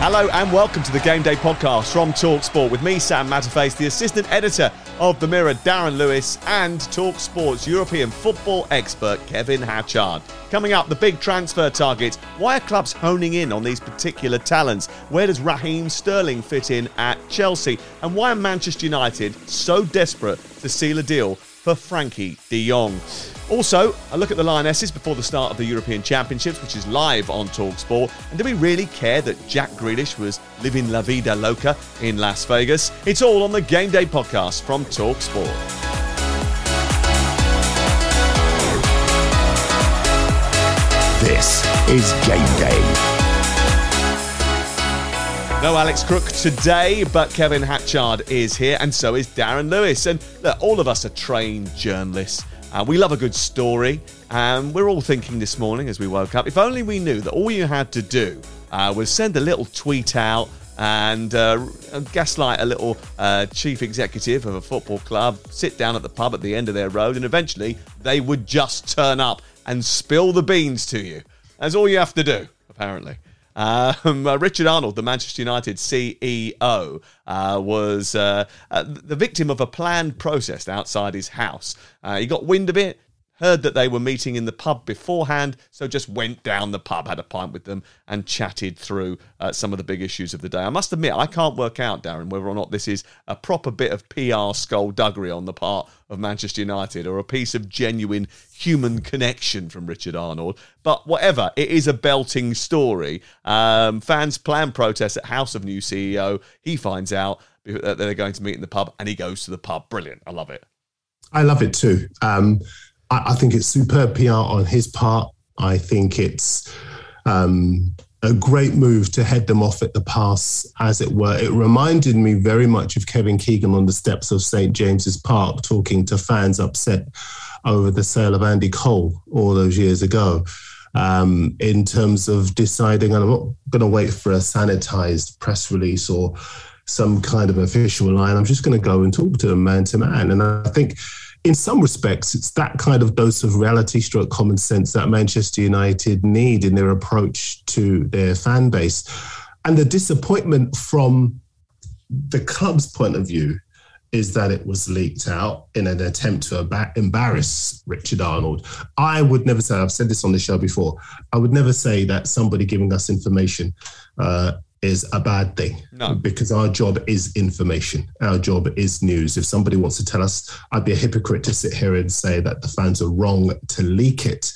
Hello and welcome to the Game Day podcast from Talksport with me, Sam Matterface, the assistant editor of The Mirror, Darren Lewis, and Talksport's European football expert, Kevin Hatchard. Coming up, the big transfer targets. Why are clubs honing in on these particular talents? Where does Raheem Sterling fit in at Chelsea? And why are Manchester United so desperate to seal a deal for Frankie de Jong? Also, a look at the Lionesses before the start of the European Championships, which is live on Talksport. And do we really care that Jack Grealish was living La Vida Loca in Las Vegas? It's all on the Game Day podcast from Talksport. This is Game Day. No Alex Crook today, but Kevin Hatchard is here, and so is Darren Lewis. And look, all of us are trained journalists. Uh, we love a good story, and we're all thinking this morning as we woke up if only we knew that all you had to do uh, was send a little tweet out and uh, gaslight a little uh, chief executive of a football club, sit down at the pub at the end of their road, and eventually they would just turn up and spill the beans to you. That's all you have to do, apparently. Um, uh, Richard Arnold, the Manchester United CEO, uh, was uh, uh, the victim of a planned protest outside his house. Uh, he got wind of it, heard that they were meeting in the pub beforehand, so just went down the pub, had a pint with them, and chatted through uh, some of the big issues of the day. I must admit, I can't work out, Darren, whether or not this is a proper bit of PR skullduggery on the part of Manchester United or a piece of genuine human connection from Richard Arnold. But whatever, it is a belting story. Um, fans plan protests at House of New CEO. He finds out that they're going to meet in the pub and he goes to the pub. Brilliant. I love it. I love it too. Um, I, I think it's superb PR on his part. I think it's um, a great move to head them off at the pass, as it were. It reminded me very much of Kevin Keegan on the steps of St. James's Park talking to fans upset over the sale of Andy Cole all those years ago. Um, in terms of deciding, I'm not going to wait for a sanitized press release or some kind of official line. I'm just going to go and talk to them man to man. And I think in some respects, it's that kind of dose of reality stroke common sense that Manchester United need in their approach to their fan base. And the disappointment from the club's point of view is that it was leaked out in an attempt to embarrass Richard Arnold. I would never say, I've said this on the show before, I would never say that somebody giving us information uh, is a bad thing. No. Because our job is information. Our job is news. If somebody wants to tell us, I'd be a hypocrite to sit here and say that the fans are wrong to leak it.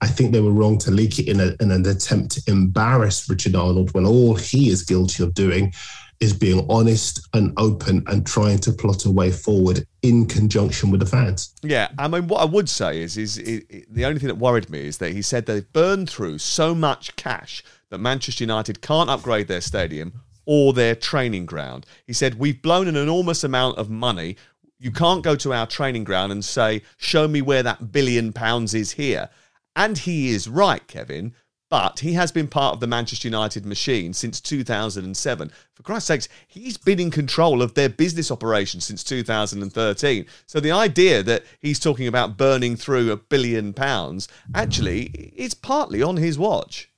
I think they were wrong to leak it in, a, in an attempt to embarrass Richard Arnold when all he is guilty of doing is being honest and open and trying to plot a way forward in conjunction with the fans. Yeah, I mean, what I would say is, is, is the only thing that worried me is that he said they've burned through so much cash that Manchester United can't upgrade their stadium or their training ground. He said, We've blown an enormous amount of money. You can't go to our training ground and say, Show me where that billion pounds is here. And he is right, Kevin. But he has been part of the Manchester United machine since 2007. For Christ's sakes, he's been in control of their business operations since 2013. So the idea that he's talking about burning through a billion pounds actually is partly on his watch.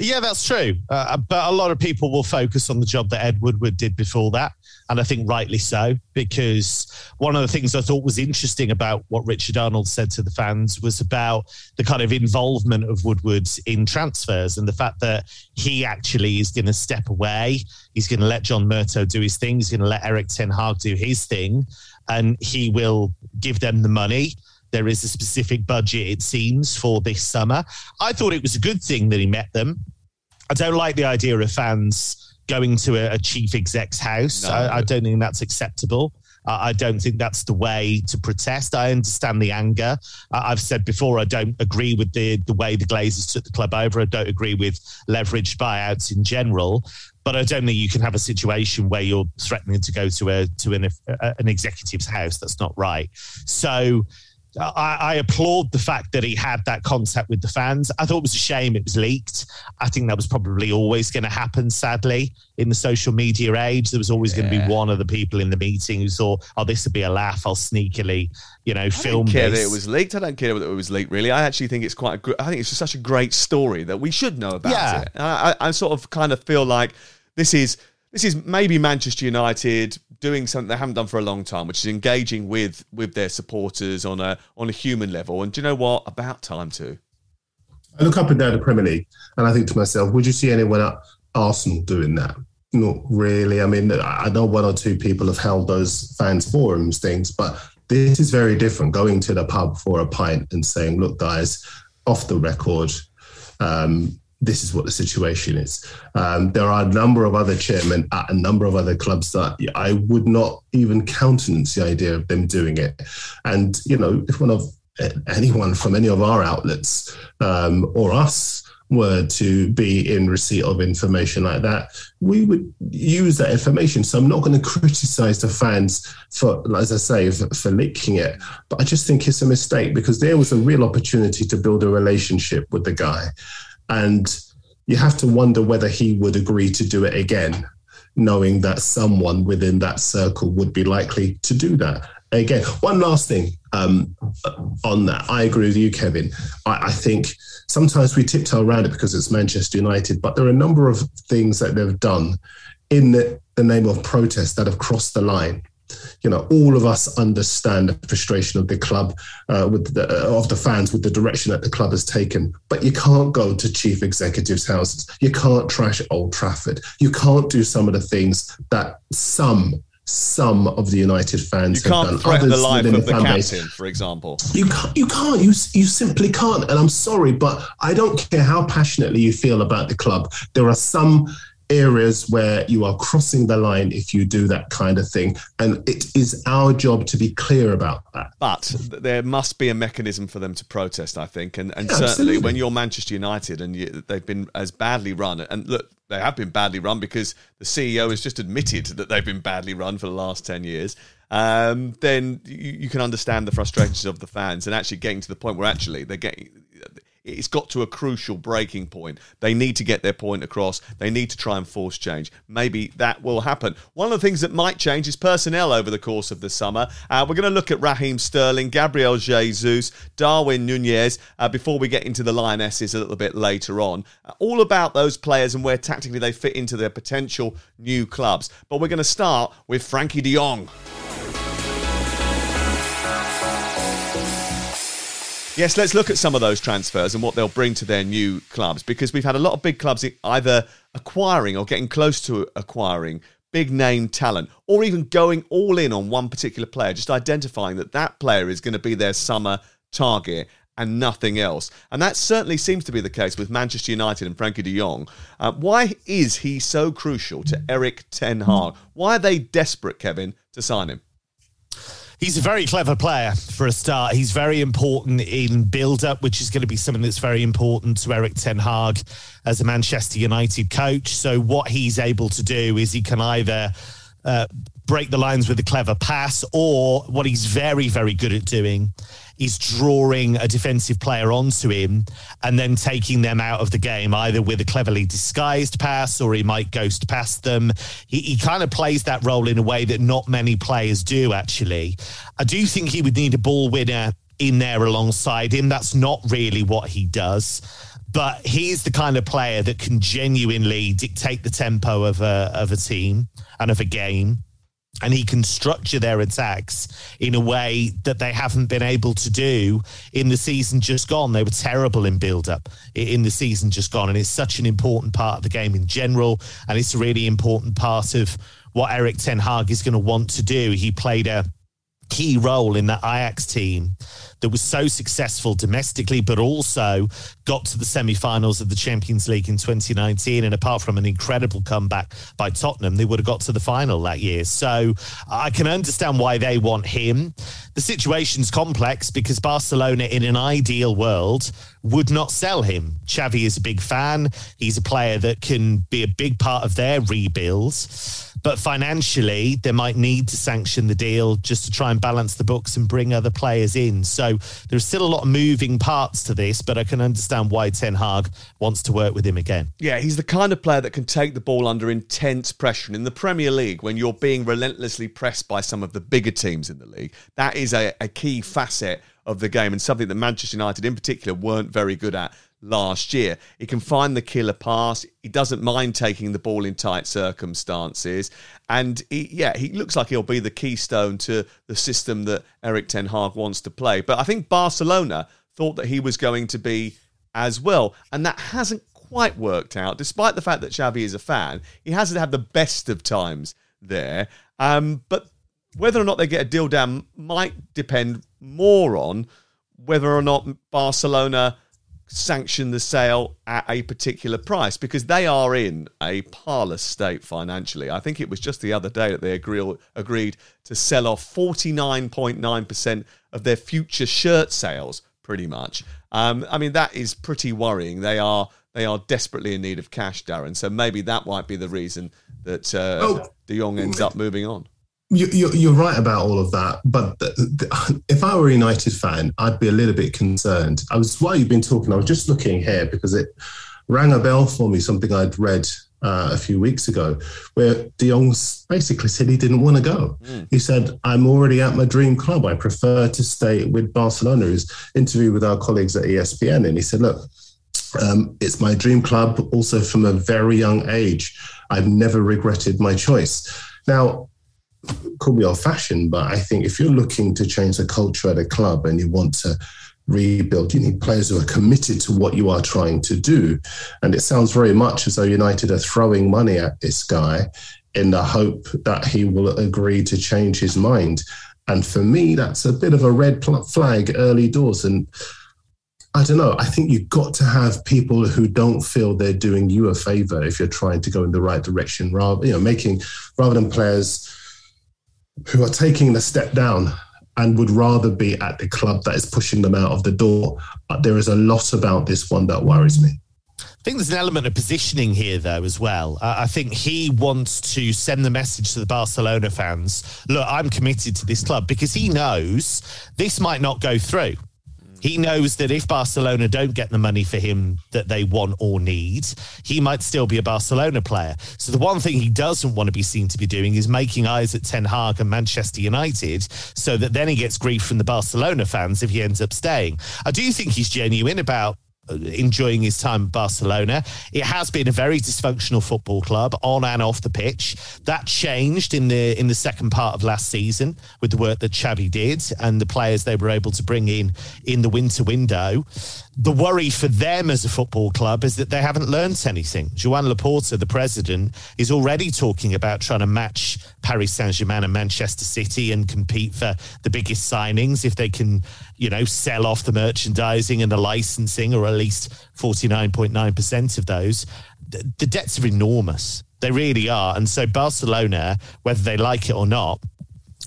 Yeah, that's true. Uh, but a lot of people will focus on the job that Ed Woodward did before that. And I think rightly so, because one of the things I thought was interesting about what Richard Arnold said to the fans was about the kind of involvement of Woodward in transfers and the fact that he actually is going to step away. He's going to let John Murtough do his thing. He's going to let Erik Ten Hag do his thing. And he will give them the money there is a specific budget, it seems, for this summer. I thought it was a good thing that he met them. I don't like the idea of fans going to a, a chief exec's house. No. I, I, don't think that's acceptable. Uh, I don't think that's the way to protest. I understand the anger. Uh, I've said before, I don't agree with the, the way the Glazers took the club over. I don't agree with leveraged buyouts in general. But I don't think you can have a situation where you're threatening to go to a to an, a, an executive's house. That's not right. So I, I, applaud the fact that he had that contact with the fans. I thought it was a shame it was leaked. I think that was probably always going to happen, sadly, in the social media age. There was always yeah. going to be one of the people in the meeting who thought, oh, this would be a laugh. I'll sneakily, you know, film I don't care this. that it was leaked. I don't care that it was leaked, really. I actually think it's quite a good, I think it's just such a great story that we should know about yeah. it. I, I sort of kind of feel like this is this is maybe Manchester United doing something they haven't done for a long time, which is engaging with with their supporters on a on a human level. And do you know what? About time too. I look up and down the Premier League, and I think to myself, would you see anyone at Arsenal doing that? Not really. I mean, I know one or two people have held those fans forums things, but this is very different. Going to the pub for a pint and saying, "Look, guys, off the record." Um, this is what the situation is. Um, there are a number of other chairmen at a number of other clubs that I would not even countenance the idea of them doing it. And, you know, if one of anyone from any of our outlets um, or us were to be in receipt of information like that, we would use that information. So I'm not going to criticize the fans for, as I say, for, for leaking it, but I just think it's a mistake because there was a real opportunity to build a relationship with the guy. And you have to wonder whether he would agree to do it again, knowing that someone within that circle would be likely to do that. Again, one last thing um, on that. I agree with you, Kevin. I, I think sometimes we tiptoe around it because it's Manchester United, but there are a number of things that they've done in the, the name of protest that have crossed the line you know, all of us understand the frustration of the club, uh, with the, uh, of the fans, with the direction that the club has taken. But you can't go to chief executives' houses. You can't trash Old Trafford. You can't do some of the things that some some of the United fans you can't have done. Threaten Others the life of the, the captain, base. for example. You can't. You can't. You you simply can't. And I'm sorry, but I don't care how passionately you feel about the club. There are some areas where you are crossing the line if you do that kind of thing. And it is our job to be clear about that. But there must be a mechanism for them to protest, I think. And, and yeah, certainly absolutely. when you're Manchester United and you, they've been as badly run, and look, they have been badly run because the CEO has just admitted that they've been badly run for the last 10 years. Um, then you, you can understand the frustrations of the fans and actually getting to the point where actually they're getting it's got to a crucial breaking point. They need to get their point across. They need to try and force change. Maybe that will happen. One of the things that might change is personnel over the course of the summer. Uh, we're going to look at Raheem Sterling, Gabriel Jesus, Darwin Nunez uh, before we get into the Lionesses a little bit later on. Uh, all about those players and where tactically they fit into their potential new clubs. But we're going to start with Frankie de Jong. Yes, let's look at some of those transfers and what they'll bring to their new clubs because we've had a lot of big clubs either acquiring or getting close to acquiring big name talent or even going all in on one particular player, just identifying that that player is going to be their summer target and nothing else. And that certainly seems to be the case with Manchester United and Frankie de Jong. Uh, why is he so crucial to Erik Ten Hag? Why are they desperate, Kevin, to sign him? He's a very clever player for a start. He's very important in build up, which is going to be something that's very important to Erik Ten Hag as a Manchester United coach. So, what he's able to do is he can either uh, break the lines with a clever pass, or what he's very, very good at doing is drawing a defensive player onto him and then taking them out of the game, either with a cleverly disguised pass or he might ghost past them. He, he kind of plays that role in a way that not many players do, actually. I do think he would need a ball winner in there alongside him. That's not really what he does but he's the kind of player that can genuinely dictate the tempo of a of a team and of a game. And he can structure their attacks in a way that they haven't been able to do in the season just gone. They were terrible in build up in the season just gone. And it's such an important part of the game in general. And it's a really important part of what Erik Ten Hag is going to want to do. He played a key role in that Ajax team that was so successful domestically, but also got to the semi-finals of the Champions League in 2019. And apart from an incredible comeback by Tottenham, they would have got to the final that year. So I can understand why they want him. The situation's complex because Barcelona, in an ideal world, would not sell him. Xavi is a big fan. He's a player that can be a big part of their rebuild. But financially, they might need to sanction the deal just to try and balance the books and bring other players in. So there's still a lot of moving parts to this, but I can understand why Ten Hag wants to work with him again. Yeah, he's the kind of player that can take the ball under intense pressure. In the Premier League, when you're being relentlessly pressed by some of the bigger teams in the league, that is a, a key facet of the game and something that Manchester United in particular weren't very good at last year. He can find the killer pass. He doesn't mind taking the ball in tight circumstances. And he, yeah, he looks like he'll be the keystone to the system that Erik Ten Hag wants to play. But I think Barcelona thought that he was going to be as well. And that hasn't quite worked out, despite the fact that Xavi is a fan. He hasn't had the best of times there. Um, but whether or not they get a deal down might depend more on whether or not Barcelona sanction the sale at a particular price because they are in a parlous state financially. I think it was just the other day that they agree, agreed to sell off 49.9% of their future shirt sales, pretty much. Um, I mean, that is pretty worrying. They are they are desperately in need of cash, Darren. So maybe that might be the reason that uh, oh, De Jong ends up moving on. You, are right about all of that, but the, the, if I were a United fan, I'd be a little bit concerned. I was while you've been talking, I was just looking here because it rang a bell for me. Something I'd read uh, a few weeks ago, where De Jong basically said he didn't want to go. Mm. He said, "I'm already at my dream club. I prefer to stay with Barcelona." His interview with our colleagues at ESPN, and he said, "Look." Um, it's my dream club, also from a very young age. I've never regretted my choice. Now, could be old fashioned, but I think if you're looking to change the culture at a club and you want to rebuild, you need players who are committed to what you are trying to do. And it sounds very much as though United are throwing money at this guy in the hope that he will agree to change his mind. And for me, that's a bit of a red flag early doors. And I don't know. I think you've got to have people who don't feel they're doing you a favor if you're trying to go in the right direction, rather, you know, making rather than players who are taking the step down and would rather be at the club that is pushing them out of the door. But there is a lot about this one that worries me. I think there's an element of positioning here, though, as well. Uh, I think he wants to send the message to the Barcelona fans look, I'm committed to this club because he knows this might not go through. He knows that if Barcelona don't get the money for him that they want or need, he might still be a Barcelona player. So the one thing he doesn't want to be seen to be doing is making eyes at Ten Hag and Manchester United so that then he gets grief from the Barcelona fans if he ends up staying. I do think he's genuine about Uh, enjoying his time at Barcelona. It has been a very dysfunctional football club on and off the pitch. That changed in the in the second part of last season with the work that Xavi did and the players they were able to bring in in the winter window the worry for them as a football club is that they haven't learnt anything. Joan Laporta, the president, is already talking about trying to match Paris Saint Germain and Manchester City and compete for the biggest signings if they can, you know, sell off the merchandising and the licensing, or at least 49.9% of those. The debts are enormous. They really are. And so Barcelona, whether they like it or not,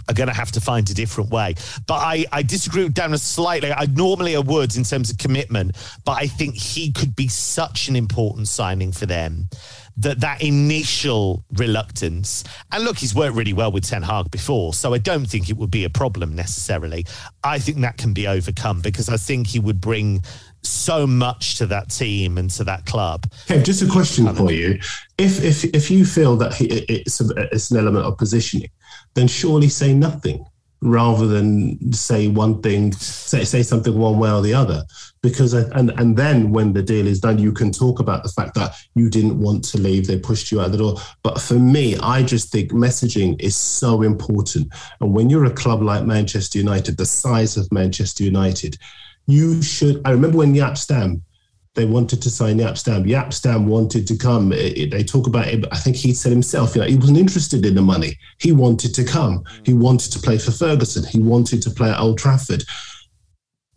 are going to have to find a different way. But I, I disagree with Dan slightly. I normally I would in terms of commitment, but I think he could be such an important signing for them that that initial reluctance and look he's worked really well with Ten Hag before so I don't think it would be a problem necessarily I think that can be overcome because I think he would bring so much to that team and to that club. Okay, just a question for you: if if if you feel that he, it's a, it's an element of positioning, then surely say nothing rather than say one thing, say say something one way or the other. Because and and then when the deal is done, you can talk about the fact that you didn't want to leave, they pushed you out the door. But for me, I just think messaging is so important. And when you're a club like Manchester United, the size of Manchester United, you should. I remember when Jaap Stam they wanted to sign Jaap Stam. Jaap Stam wanted to come. It, it, they talk about it. I think he said himself, you know, he wasn't interested in the money. He wanted to come. He wanted to play for Ferguson. He wanted to play at Old Trafford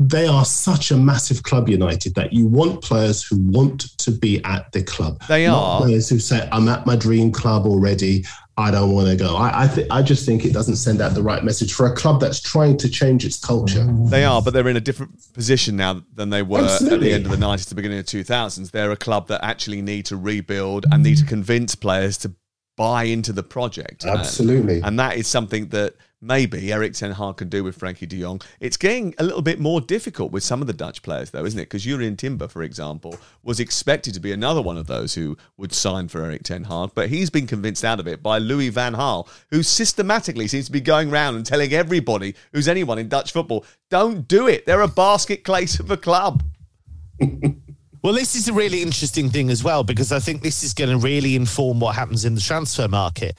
they are such a massive club, United, that you want players who want to be at the club. They are players who say, "I'm at my dream club already. I don't want to go." I I, th- I just think it doesn't send out the right message for a club that's trying to change its culture. They are, but they're in a different position now than they were Absolutely. at the end of the 90s, the beginning of the 2000s. They're a club that actually need to rebuild and need to convince players to buy into the project. Absolutely, and, and that is something that maybe Erik Ten Hag can do with Frankie de Jong. It's getting a little bit more difficult with some of the Dutch players, though, isn't it? Because Jurrien Timber, for example, was expected to be another one of those who would sign for Erik Ten Hag, but he's been convinced out of it by Louis van Gaal, who systematically seems to be going around and telling everybody who's anyone in Dutch football, don't do it. They're a basket case of a club. Well, this is a really interesting thing as well because I think this is going to really inform what happens in the transfer market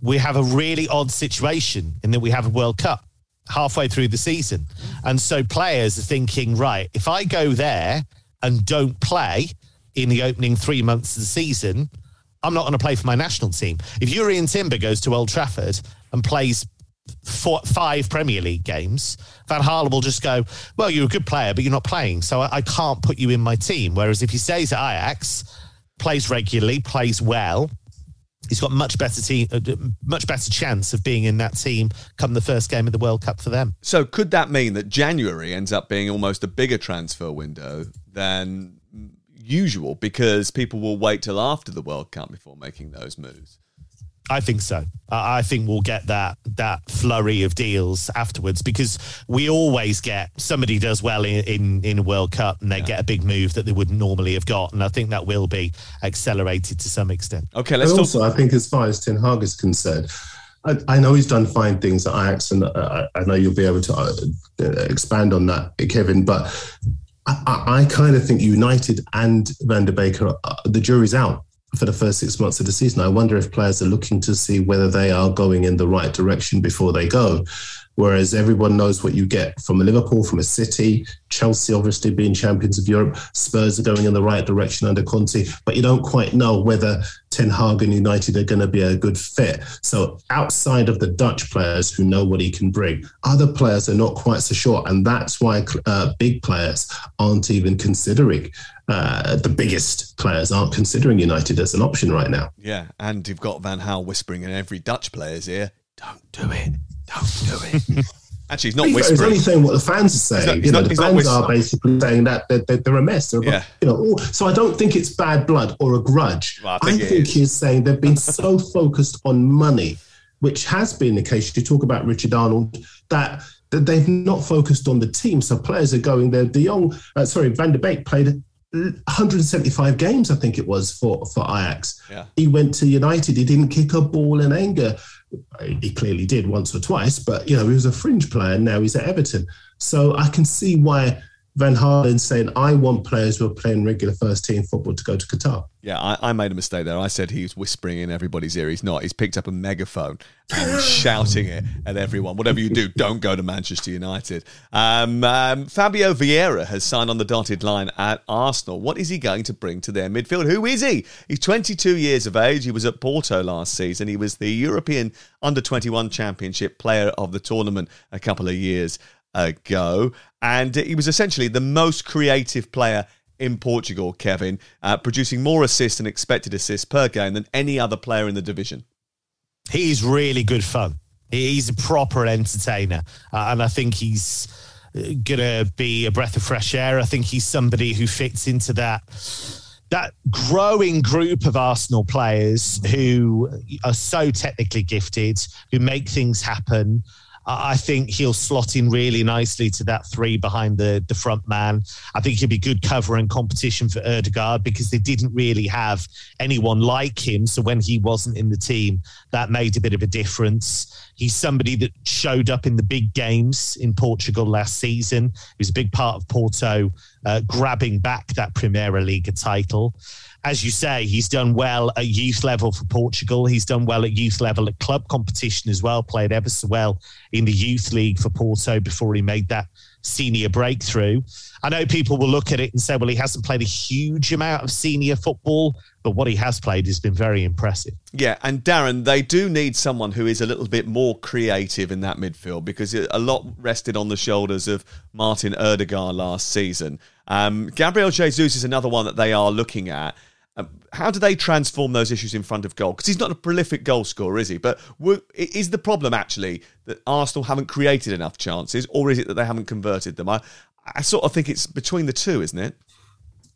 we have a really odd situation in that we have a World Cup halfway through the season. And so players are thinking, right, if I go there and don't play in the opening three months of the season, I'm not going to play for my national team. If Jurrien Timber goes to Old Trafford and plays four, five Premier League games, Van Gaal will just go, well, you're a good player, but you're not playing. So I, I can't put you in my team. Whereas if he stays at Ajax, plays regularly, plays well, he's got much better team, uh, much better chance of being in that team come the first game of the World Cup for them. So could that mean that January ends up being almost a bigger transfer window than usual because people will wait till after the World Cup before making those moves? I think so. I think we'll get that that flurry of deals afterwards because we always get somebody does well in in, in a World Cup and they yeah. get a big move that they wouldn't normally have got, and I think that will be accelerated to some extent. Okay, let's also. I think as far as Ten Hag is concerned. I, I know he's done fine things at Ajax, and I, I know you'll be able to uh, expand on that, Kevin. But I, I kind of think United and Van der Beek, are, uh, the jury's out for the first six months of the season. I wonder if players are looking to see whether they are going in the right direction before they go. Whereas everyone knows what you get from a Liverpool, from a City, Chelsea obviously being champions of Europe, Spurs are going in the right direction under Conte, but you don't quite know whether Ten Hag and United are going to be a good fit. So outside of the Dutch players who know what he can bring, other players are not quite so sure, and that's why uh, big players aren't even considering uh, the biggest players aren't considering United as an option right now. Yeah, and you've got Van Gaal whispering in every Dutch player's ear, "Don't do it, don't do it." Actually, he's not he's, whispering. He's only saying what the fans are saying. Not, you know, not, the fans are basically saying that they're, they're a mess. They're, yeah. You know, so I don't think it's bad blood or a grudge. Well, I think, I think he's saying they've been so focused on money, which has been the case. You talk about Richard Arnold, that that they've not focused on the team. So players are going there. De Jong, uh, sorry, Van der Beek played 175 games, I think it was for for Ajax. Yeah. He went to United. He didn't kick a ball in anger. He clearly did once or twice, but you know he was a fringe player. Now he's at Everton, so I can see why Van Gaal saying, I want players who are playing regular first team football to go to Qatar. Yeah, I, I, made a mistake there. I said he was whispering in everybody's ear. He's not. He's picked up a megaphone and shouting it at everyone. Whatever you do, don't go to Manchester United. Um, um, Fabio Vieira has signed on the dotted line at Arsenal. What is he going to bring to their midfield? Who is he? He's 22 years of age. He was at Porto last season. He was the European Under 21 Championship Player of the Tournament a couple of years ago. And he was essentially the most creative player in Portugal, Kevin, uh, producing more assists and expected assists per game than any other player in the division. He's really good fun. He's a proper entertainer. Uh, and I think he's uh, going to be a breath of fresh air. I think he's somebody who fits into that that growing group of Arsenal players who are so technically gifted, who make things happen, I think he'll slot in really nicely to that three behind the, the front man. I think he'll be good cover and competition for Ødegaard because they didn't really have anyone like him. So when he wasn't in the team, that made a bit of a difference. He's somebody that showed up in the big games in Portugal last season. He was a big part of Porto uh, grabbing back that Primeira Liga title as you say, he's done well at youth level for Portugal. He's done well at youth level at club competition as well. Played ever so well in the youth league for Porto before he made that senior breakthrough. I know people will look at it and say, well, he hasn't played a huge amount of senior football, but what he has played has been very impressive. Yeah, and Darren, they do need someone who is a little bit more creative in that midfield because a lot rested on the shoulders of Martin Ødegaard last season. Um, Gabriel Jesus is another one that they are looking at. Um, how do they transform those issues in front of goal? Because he's not a prolific goal scorer, is he? But is the problem actually that Arsenal haven't created enough chances, or is it that they haven't converted them? I, I sort of think it's between the two, isn't it?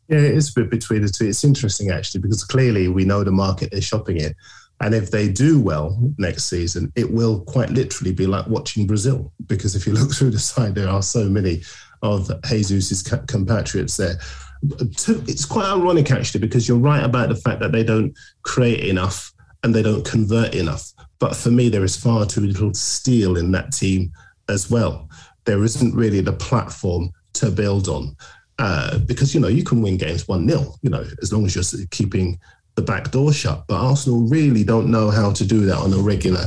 Yeah, it is a bit between the two. It's interesting actually because clearly we know the market they're shopping in. And if they do well next season, it will quite literally be like watching Brazil. Because if you look through the side, there are so many of Jesus's compatriots there it's quite ironic actually because you're right about the fact that they don't create enough and they don't convert enough. But for me, there is far too little steel in that team as well. There isn't really the platform to build on uh, because you know you can win games one 0 you know as long as you're keeping the back door shut. But Arsenal really don't know how to do that on a regular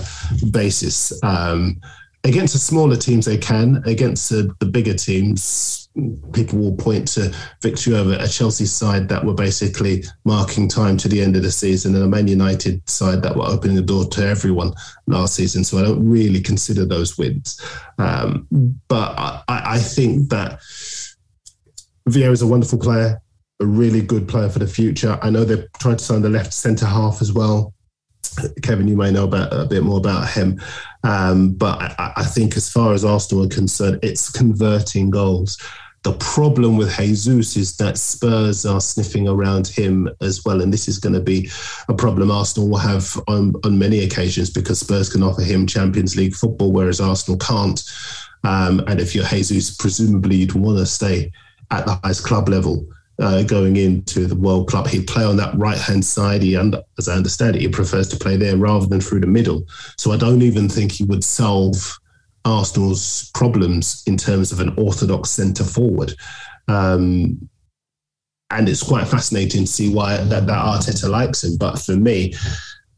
basis. Um, against the smaller teams, they can. Against the, the bigger teams, people will point to victory over a Chelsea side that were basically marking time to the end of the season and a Man United side that were opening the door to everyone last season. So I don't really consider those wins. Um, but I, I, think that Vieira is a wonderful player, a really good player for the future. I know they're trying to sign the left centre half as well. Kevin, you may know about a bit more about him. Um, but I, I, think, as far as Arsenal are concerned, it's converting goals. The problem with Jesus is that Spurs are sniffing around him as well. And this is going to be a problem Arsenal will have on, on many occasions because Spurs can offer him Champions League football, whereas Arsenal can't. Um, and if you're Jesus, presumably you'd want to stay at the highest club level. Uh, going into the World Club. He'd play on that right hand side. He, under, as I understand it, he prefers to play there rather than through the middle. So I don't even think he would solve Arsenal's problems in terms of an orthodox centre forward. Um, and it's quite fascinating to see why that, that Arteta likes him. But for me,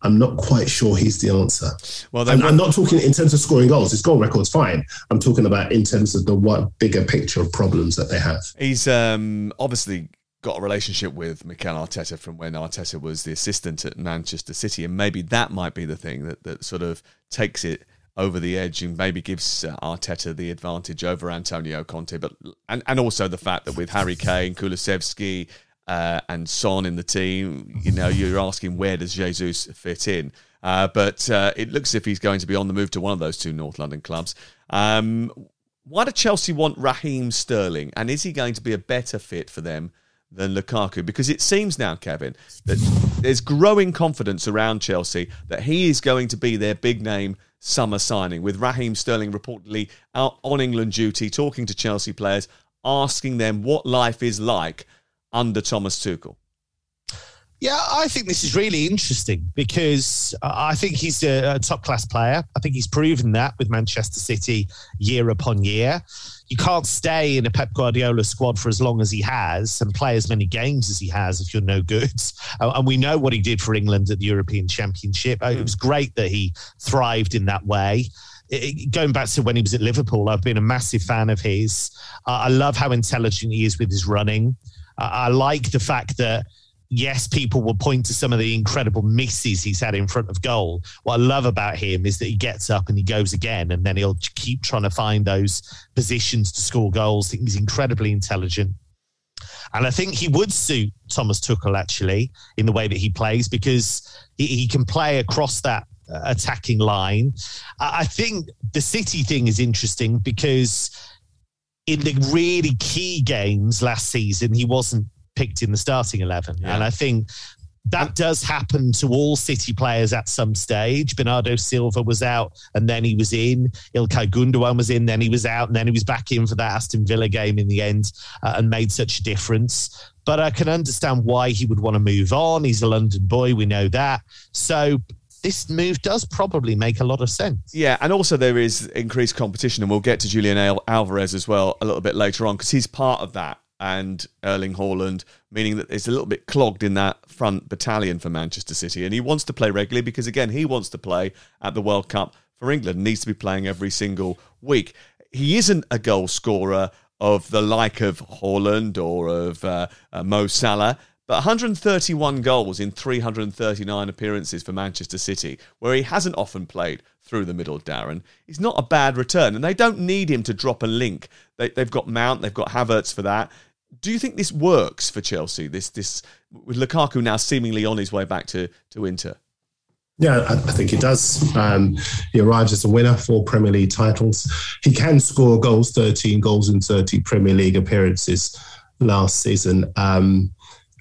I'm not quite sure he's the answer. Well, I'm, I'm, not talking in terms of scoring goals. His goal record's fine. I'm talking about in terms of the what bigger picture of problems that they have. He's um, obviously got a relationship with Mikel Arteta from when Arteta was the assistant at Manchester City, and maybe that might be the thing that that sort of takes it over the edge and maybe gives uh, Arteta the advantage over Antonio Conte. But and, and also the fact that with Harry Kane, Kulusevski, uh, and Son in the team, you know, you're asking where does Jesus fit in? Uh, but uh, it looks as if he's going to be on the move to one of those two North London clubs. Um, why do Chelsea want Raheem Sterling? And is he going to be a better fit for them than Lukaku? Because it seems now, Kevin, that there's growing confidence around Chelsea that he is going to be their big name summer signing, with Raheem Sterling reportedly out on England duty, talking to Chelsea players, asking them what life is like under Thomas Tuchel. Yeah, I think this is really interesting because I think he's a, top class player. I think he's proven that with Manchester City year upon year. You can't stay in a Pep Guardiola squad for as long as he has and play as many games as he has if you're no good. And we know what he did for England at the European Championship. Oh, it was great that he thrived in that way. Going back to when he was at Liverpool, I've been a massive fan of his. I love how intelligent he is with his running. I like the fact that yes, people will point to some of the incredible misses he's had in front of goal. What I love about him is that he gets up and he goes again, and then he'll keep trying to find those positions to score goals. He's incredibly intelligent. And I think he would suit Thomas Tuchel actually in the way that he plays because he, he can play across that uh, attacking line. I think the City thing is interesting because in the really key games last season, he wasn't picked in the starting 11. Yeah. And I think that does happen to all City players at some stage. Bernardo Silva was out and then he was in. Ilkay Gundogan was in, then he was out, and then he was back in for that Aston Villa game in the end uh, and made such a difference. But I can understand why he would want to move on. He's a London boy, we know that. So this move does probably make a lot of sense. Yeah, and also there is increased competition, and we'll get to Julian Alvarez as well a little bit later on because he's part of that and Erling Haaland, meaning that it's a little bit clogged in that front battalion for Manchester City. And he wants to play regularly because, again, he wants to play at the World Cup for England, needs to be playing every single week. He isn't a goal scorer of the like of Haaland or of uh, uh, Mo Salah. But 131 goals in 339 appearances for Manchester City, where he hasn't often played through the middle, Darren, is not a bad return. And they don't need him to drop a link. They, have got Mount, they've got Havertz for that. Do you think this works for Chelsea? This, this with Lukaku now seemingly on his way back to, to Inter? Yeah, I think he does. Um, he arrives as a winner for Premier League titles. He can score goals, 13 goals in 30 Premier League appearances last season. Um,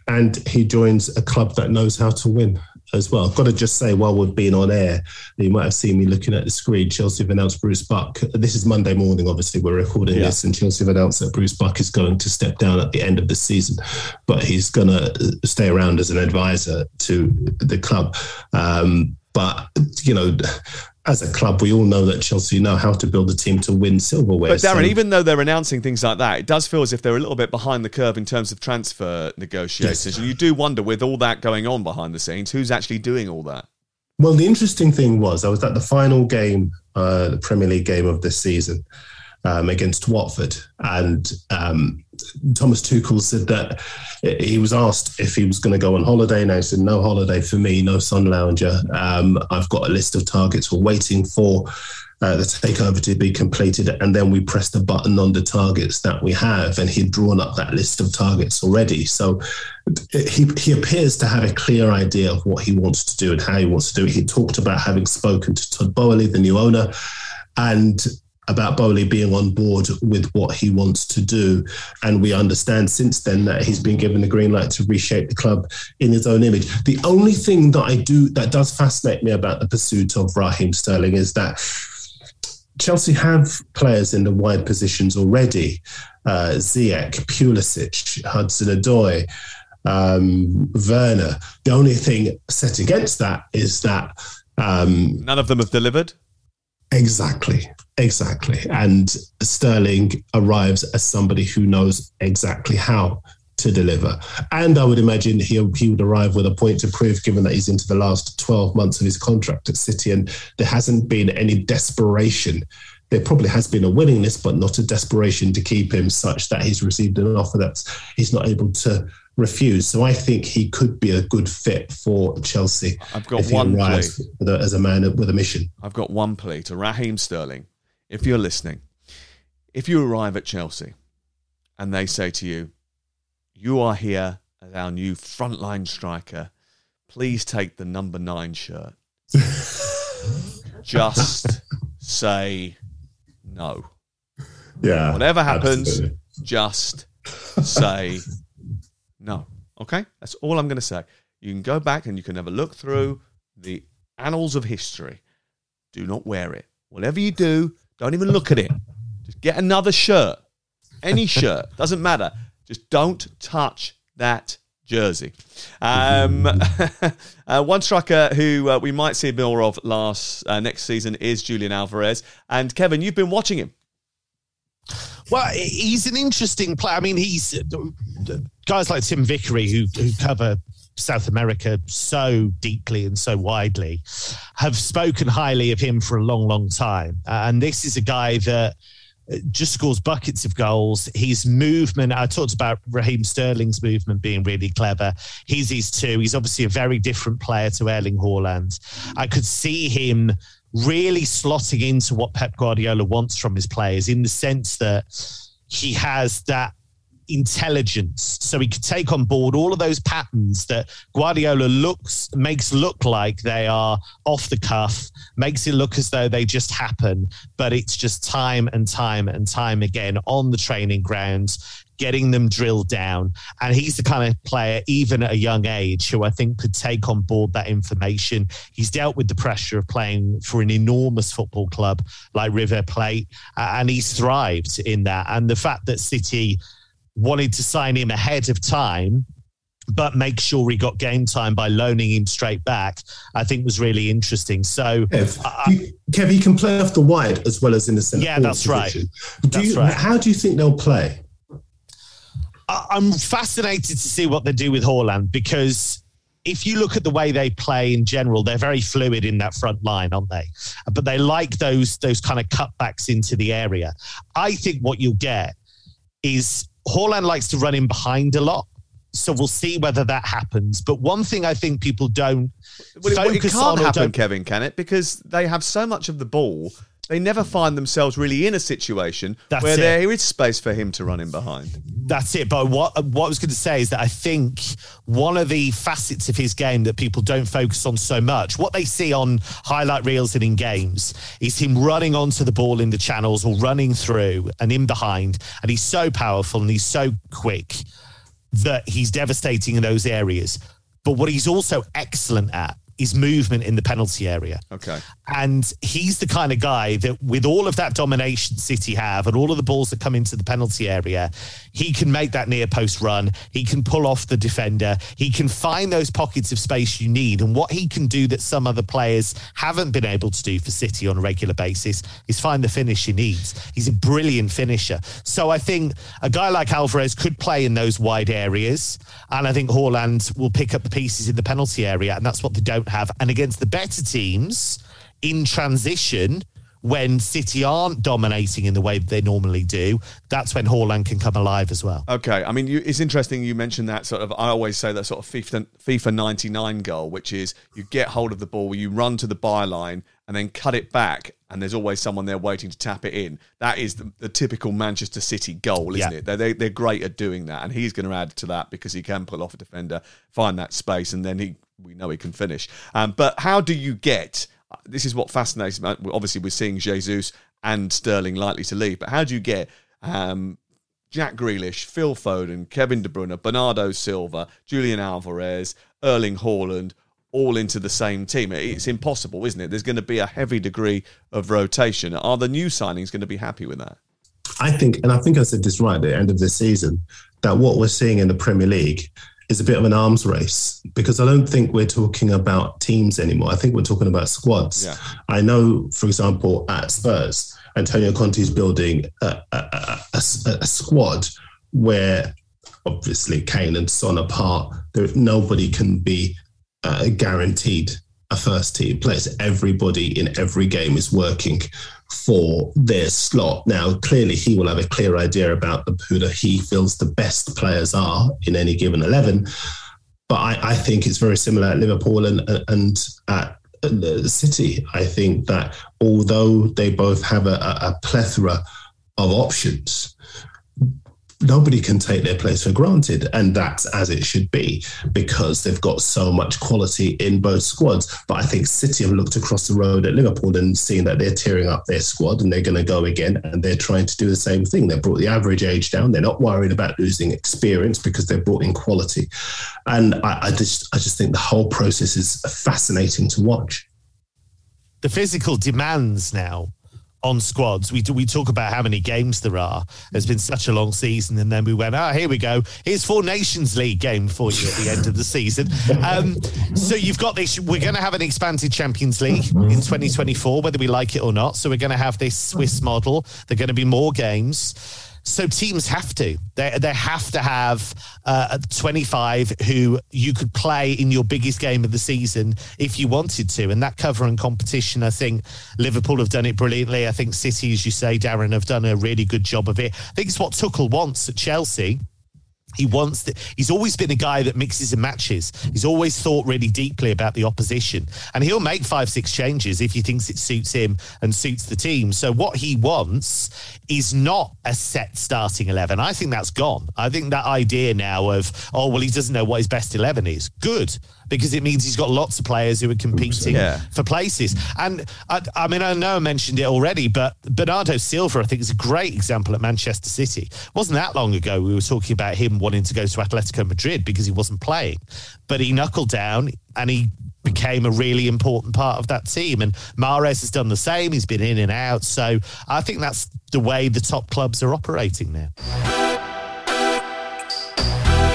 and he joins a club that knows how to win as well. I've got to just say, while we've been on air, you might have seen me looking at the screen. Chelsea have announced Bruce Buck. This is Monday morning, obviously, we're recording yeah. this, and Chelsea have announced that Bruce Buck is going to step down at the end of the season, but he's going to stay around as an advisor to the club. Um, but, you know, as a club, we all know that Chelsea know how to build a team to win silverware. But Darren, so, even though they're announcing things like that, it does feel as if they're a little bit behind the curve in terms of transfer negotiations. Yes. And you do wonder, with all that going on behind the scenes, who's actually doing all that? Well, the interesting thing was I was at the final game, uh, the Premier League game of this season, um, against Watford. And um, Thomas Tuchel said that he was asked if he was going to go on holiday. Now he said, no holiday for me, no sun lounger. Um, I've got a list of targets we're waiting for. Uh, the takeover to be completed, and then we press the button on the targets that we have. And he'd drawn up that list of targets already. So he, he appears to have a clear idea of what he wants to do and how he wants to do it. He talked about having spoken to Todd Boehly, the new owner, and about Boehly being on board with what he wants to do. And we understand since then that he's been given the green light to reshape the club in his own image. The only thing that I do that does fascinate me about the pursuit of Raheem Sterling is that Chelsea have players in the wide positions already. Uh, Ziyech, Pulisic, Hudson-Odoi, um, Werner. The only thing set against that is that um, none of them have delivered. Exactly. Exactly. And Sterling arrives as somebody who knows exactly how to deliver. And I would imagine he, he would arrive with a point to prove, given that he's into the last 12 months of his contract at City and there hasn't been any desperation. There probably has been a willingness, but not a desperation to keep him such that he's received an offer that he's not able to refuse. So I think he could be a good fit for Chelsea. I've got one plea. As a man with a mission. I've got one plea to Raheem Sterling if you're listening, if you arrive at Chelsea and they say to you, You are here as our new frontline striker, please take the number nine shirt. Just say no. Yeah. Whatever happens, absolutely. just say no. Okay? That's all I'm going to say. You can go back and you can have a look through the annals of history. Do not wear it. Whatever you do, don't even look at it. Just get another shirt. Any shirt. Doesn't matter. Just don't touch that jersey. Um, uh, one striker who uh, we might see more of last uh, next season is Julian Alvarez. And Kevin, you've been watching him. Well, he's an interesting player. I mean, he's guys like Tim Vickery who, who cover South America so deeply and so widely have spoken highly of him for a long, long time. and this is a guy that uh, just scores buckets of goals. His movement, I talked about Raheem Sterling's movement being really clever. He's his two. He's obviously a very different player to Erling Haaland. I could see him really slotting into what Pep Guardiola wants from his players in the sense that he has that intelligence. So he could take on board all of those patterns that Guardiola looks makes look like they are off the cuff makes it look as though they just happen but it's just time and time and time again on the training grounds getting them drilled down. And he's the kind of player even at a young age who I think could take on board that information. He's dealt with the pressure of playing for an enormous football club like River Plate and he's thrived in that. And the fact that City wanted to sign him ahead of time but make sure he got game time by loaning him straight back, I think was really interesting. So, Kev, uh, you, Kev, he can play off the wide as well as in the centre. Yeah, that's position. right. Do that's you, right. How do you think they'll play? I'm fascinated to see what they do with Haaland because if you look at the way they play in general, they're very fluid in that front line, aren't they? But they like those those kind of cutbacks into the area. I think what you'll get is Haaland likes to run in behind a lot. So we'll see whether that happens. But one thing I think people don't well, it, focus it can't on happen, Kevin, can it? Because they have so much of the ball, they never find themselves really in a situation That's where it. there is space for him to run in behind. That's it. But what what I was going to say is that I think one of the facets of his game that people don't focus on so much, what they see on highlight reels and in games, is him running onto the ball in the channels or running through and in behind. And he's so powerful and he's so quick that he's devastating in those areas. But what he's also excellent at is movement in the penalty area. Okay. And he's the kind of guy that, with all of that domination City have and all of the balls that come into the penalty area, he can make that near post run. He can pull off the defender. He can find those pockets of space you need. And what he can do that some other players haven't been able to do for City on a regular basis is find the finish he needs. He's a brilliant finisher. So I think a guy like Alvarez could play in those wide areas. And I think Haaland will pick up the pieces in the penalty area. And that's what they don't have. And against the better teams, in transition when City aren't dominating in the way that they normally do, that's when Haaland can come alive as well. Okay, I mean, you, it's interesting you mentioned that sort of. I always say that sort of FIFA, FIFA 99 goal, which is you get hold of the ball, you run to the byline, and then cut it back, and there's always someone there waiting to tap it in. That is the, the typical Manchester City goal, isn't Yeah. it? They're, they, they're great at doing that, and he's going to add to that because he can pull off a defender, find that space, and then he we know he can finish. Um, but how do you get? This is what fascinates me. Obviously, we're seeing Jesus and Sterling likely to leave, but how do you get um, Jack Grealish, Phil Foden, Kevin De Bruyne, Bernardo Silva, Julian Alvarez, Erling Haaland, all into the same team. It's impossible, isn't it? There's going to be a heavy degree of rotation. Are the new signings going to be happy with that? I think, and I think I said this right at the end of the season, that what we're seeing in the Premier League is a bit of an arms race because I don't think we're talking about teams anymore. I think we're talking about squads. Yeah. I know, for example, at Spurs, Antonio Conte is building a, a, a- a- a squad where obviously Kane and Son apart, there nobody can be uh, guaranteed a first team place. Everybody in every game is working for their slot. Now, clearly, he will have a clear idea about the, who the, he feels the best players are in any given 11. But I, I think it's very similar at Liverpool and, and at City. I think that although they both have a a plethora of options, nobody can take their place for granted. And that's as it should be because they've got so much quality in both squads. But I think City have looked across the road at Liverpool and seen that they're tearing up their squad and they're going to go again. And they're trying to do the same thing. They've brought the average age down. They're not worried about losing experience because they've brought in quality. And I, I just, I just think the whole process is fascinating to watch. The physical demands now on squads. We we talk about how many games there are. There's been such a long season, and then we went, ah, here we go. Here's four Nations League game for you at the end of the season. Um, so you've got this. We're going to have an expanded Champions League in 2024, whether we like it or not. So we're going to have this Swiss model. There are going to be more games. So teams have to. They they have to have uh, 25 who you could play in your biggest game of the season if you wanted to, and that cover and competition. I think Liverpool have done it brilliantly. I think City, as you say, Darren, have done a really good job of it. I think it's what Tuchel wants at Chelsea. He wants to, he's always been a guy that mixes and matches. He's always thought really deeply about the opposition. And he'll make five, six changes if he thinks it suits him and suits the team. So what he wants is not a set starting 11. I think that's gone. I think that idea now of, oh, well, he doesn't know what his best 11 is. Good because it means he's got lots of players who are competing yeah. for places. And I, I, mean, I know I mentioned it already, but Bernardo Silva, I think, is a great example at Manchester City. It wasn't that long ago we were talking about him wanting to go to Atletico Madrid because he wasn't playing, but he knuckled down and he became a really important part of that team. And Mahrez has done the same. He's been in and out. So I think that's the way the top clubs are operating now.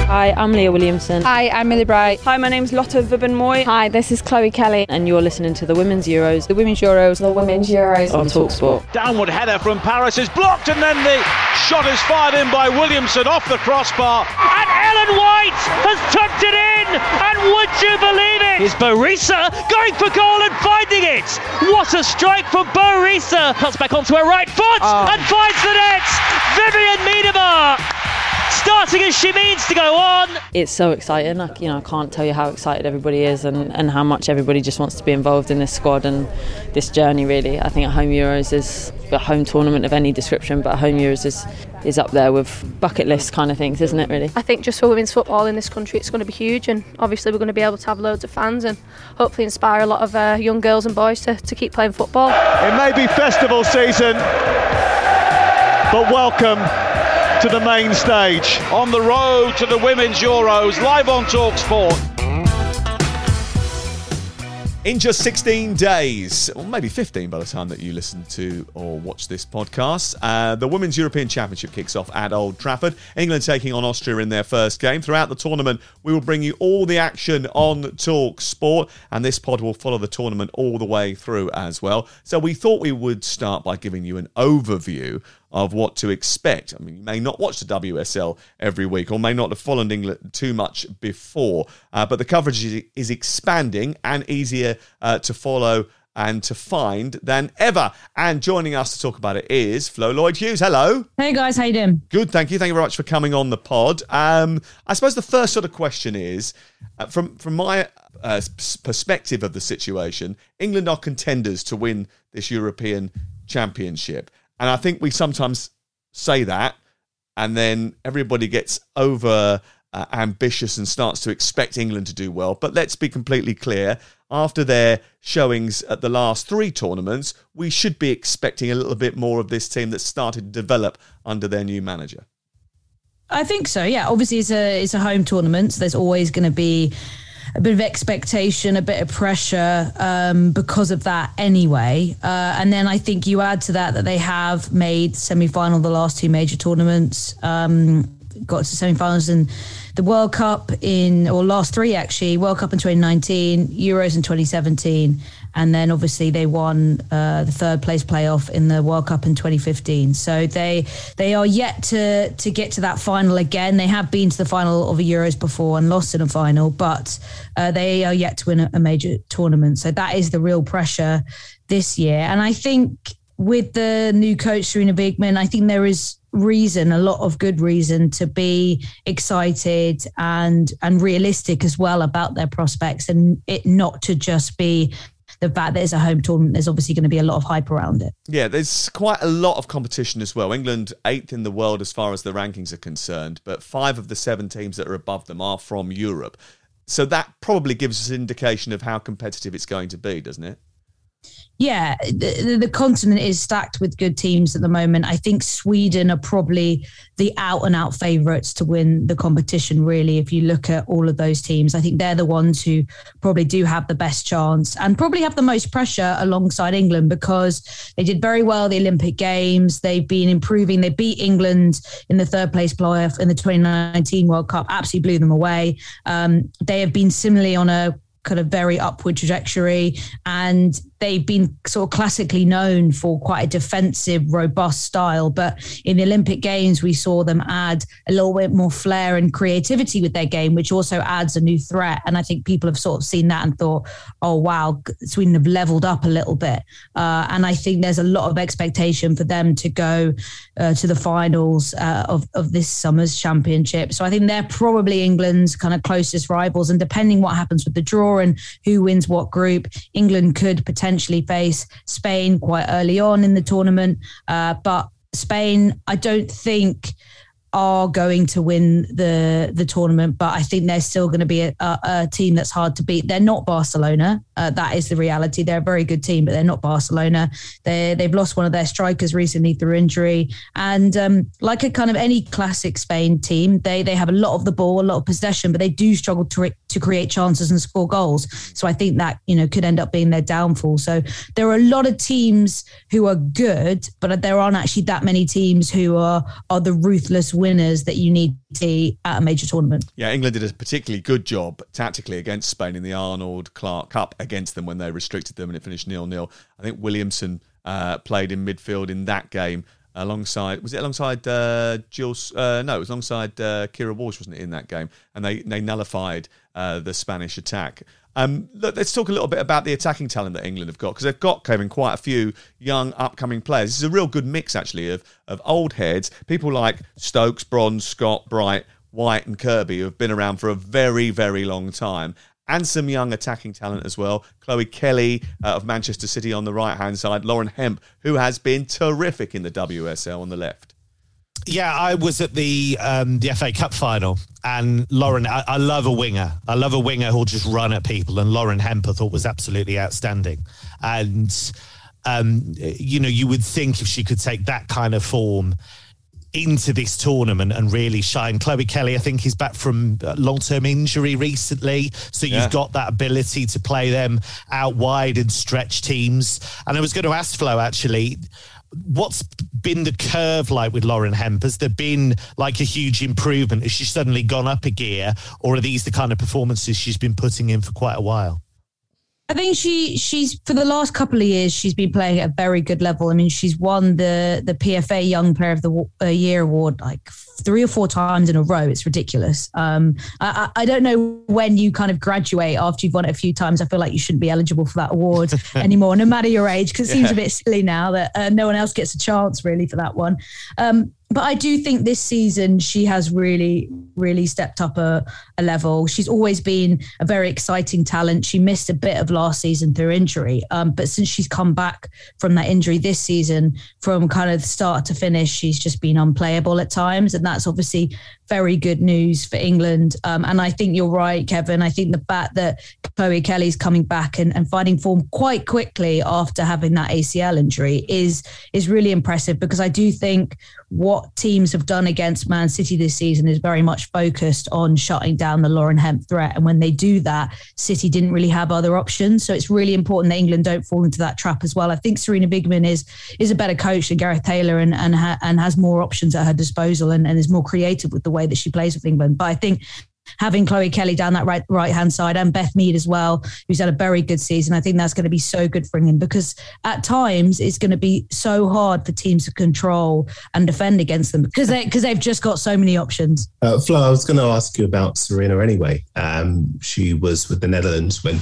Hi, I'm Leah Williamson. Hi, I'm Millie Bright. Hi, my name's Lotte Wubben-Moy. Hi, this is Chloe Kelly. And you're listening to the Women's Euros. The Women's Euros. The Women's Euros. On TalkSport. Downward header from Parris is blocked and then the shot is fired in by Williamson off the crossbar. And Ellen White has tucked it in. And would you believe it? Is Barisa going for goal and finding it? What a strike from Barisa. Cuts back onto her right foot oh. and finds the net. Vivianne Miedema starting as she means to go on. It's so exciting. I, you know, I can't tell you how excited everybody is and, and how much everybody just wants to be involved in this squad and this journey. Really, I think a home Euros is a home tournament of any description, but a home Euros is is up there with bucket list kind of things, isn't it? Really. I think just for women's football in this country, it's going to be huge, and obviously we're going to be able to have loads of fans and hopefully inspire a lot of uh, young girls and boys to, to keep playing football. It may be festival season, but welcome to the main stage. On the road to the Women's Euros, live on Talksport. In just 16 days, or maybe 15 by the time that you listen to or watch this podcast, uh, the Women's European Championship kicks off at Old Trafford. England taking on Austria in their first game. Throughout the tournament, we will bring you all the action on Talk Sport, and this pod will follow the tournament all the way through as well. So we thought we would start by giving you an overview of what to expect. I mean, you may not watch the WSL every week or may not have followed England too much before, uh, but the coverage is, is expanding and easier uh, to follow and to find than ever. And joining us to talk about it is Flo Lloyd Hughes. Hello. Hey guys, how you doing? Good, thank you. Thank you very much for coming on the pod. Um, I suppose the first sort of question is, uh, from from my uh, perspective of the situation, England are contenders to win this European Championship. And I think we sometimes say that, and then everybody gets over uh, ambitious and starts to expect England to do well. But let's be completely clear after their showings at the last three tournaments, we should be expecting a little bit more of this team that started to develop under their new manager. I think so. Yeah, obviously it's a it's a home tournament, so there's always going to be a bit of expectation, a bit of pressure um, because of that anyway. Uh, and then I think you add to that that they have made semi final the last two major tournaments, um, got to semi finals in the World Cup in, or last three actually, World Cup in 2019, Euros in 2017 and then obviously they won uh, the third place playoff in the World Cup in 2015. So they they are yet to to get to that final again. They have been to the final of a Euros before and lost in a final, but uh, they are yet to win a, a major tournament. So that is the real pressure this year. And I think with the new coach Sarina Wiegman, I think there is reason a lot of good reason to be excited and and realistic as well about their prospects and it not to just be the fact that it's a home tournament, there's obviously going to be a lot of hype around it. Yeah, there's quite a lot of competition as well. England eighth in the world as far as the rankings are concerned, but five of the seven teams that are above them are from Europe. So that probably gives us an indication of how competitive it's going to be, doesn't it? Yeah, the, the, continent is stacked with good teams at the moment. I think Sweden are probably the out and out favourites to win the competition, really. If you look at all of those teams, I think they're the ones who probably do have the best chance and probably have the most pressure alongside England because they did very well the Olympic Games. They've been improving. They beat England in the third place playoff in the 2019 World Cup, absolutely blew them away. Um, they have been similarly on a kind of very upward trajectory. And they've been sort of classically known for quite a defensive, robust style. But in the Olympic Games, we saw them add a little bit more flair and creativity with their game, which also adds a new threat. And I think people have sort of seen that and thought, oh, wow, Sweden have leveled up a little bit. Uh, and I think there's a lot of expectation for them to go uh, to the finals uh, of, of this summer's championship. So I think they're probably England's kind of closest rivals. And depending what happens with the draw and who wins what group, England could potentially face Spain quite early on in the tournament. Uh, but Spain, I don't think are going to win the the tournament, but I think they're still going to be a, a, a team that's hard to beat. They're not Barcelona. Uh, that is the reality. They're a very good team, but they're not Barcelona. They they've lost one of their strikers recently through injury, and um, like a kind of any classic Spain team, they they have a lot of the ball, a lot of possession, but they do struggle to to create chances and score goals. So I think that you know could end up being their downfall. So there are a lot of teams who are good, but there aren't actually that many teams who are are the ruthless winners that you need to see at a major tournament. Yeah, England did a particularly good job tactically against Spain in the Arnold Clark Cup against them when they restricted them and it finished nil nil. I think Williamson uh, played in midfield in that game alongside was it alongside uh, Jules? Uh, no, it was alongside uh, Keira Walsh, wasn't it, in that game? And they they nullified uh, the Spanish attack. Um, look, let's talk a little bit about the attacking talent that England have got because they've got Kevin quite a few young upcoming players. This is a real good mix actually of of old heads, people like Stokes, Bronze, Scott, Bright, White, and Kirby who have been around for a very very long time. And some young attacking talent as well. Chloe Kelly uh, of Manchester City on the right hand side. Lauren Hemp, who has been terrific in the WSL on the left. Yeah, I was at the um, the FA Cup final, and Lauren. I, I, love a winger. I love a winger who'll just run at people, and Lauren Hemp I thought was absolutely outstanding. And um, you know, you would think if she could take that kind of form into this tournament and really shine. Chloe Kelly, I think, is back from uh, long term injury recently. So you've yeah. got that ability to play them out wide and stretch teams. And I was going to ask Flo actually what's been the curve like with Lauren Hemp? Has there been like a huge improvement? Has she suddenly gone up a gear, or are these the kind of performances she's been putting in for quite a while? I think she she's for the last couple of years she's been playing at a very good level. I mean, she's won the the PFA Young Player of the uh, Year award like three or four times in a row. It's ridiculous. Um, I, I, don't know when you kind of graduate after you've won it a few times. I feel like you shouldn't be eligible for that award anymore, no matter your age, because it seems a bit silly now that uh, no one else gets a chance really for that one. Um, but I do think this season she has really, really stepped up a, a, level. She's always been a very exciting talent. She missed a bit of last season through injury, um, but since she's come back from that injury this season, from kind of start to finish, she's just been unplayable at times, and that's obviously very good news for England. Um, and I think you're right, Kevin. I think the fact that Chloe Kelly's coming back and, and finding form quite quickly after having that ACL injury is is really impressive because I do think what teams have done against Man City this season is very much focused on shutting down the Lauren Hemp threat. And when they do that, City didn't really have other options. So it's really important that England don't fall into that trap as well. I think Sarina Wiegman is is a better coach than Gareth Taylor and and, ha- and has more options at her disposal and, and is more creative with the way that she plays with England. But I think having Chloe Kelly down that right right hand side and Beth Mead as well, who's had a very good season. I think that's going to be so good for England because at times it's going to be so hard for teams to control and defend against them because they because they've just got so many options. Uh, Flo, I was going to ask you about Sarina anyway. Um, she was with the Netherlands when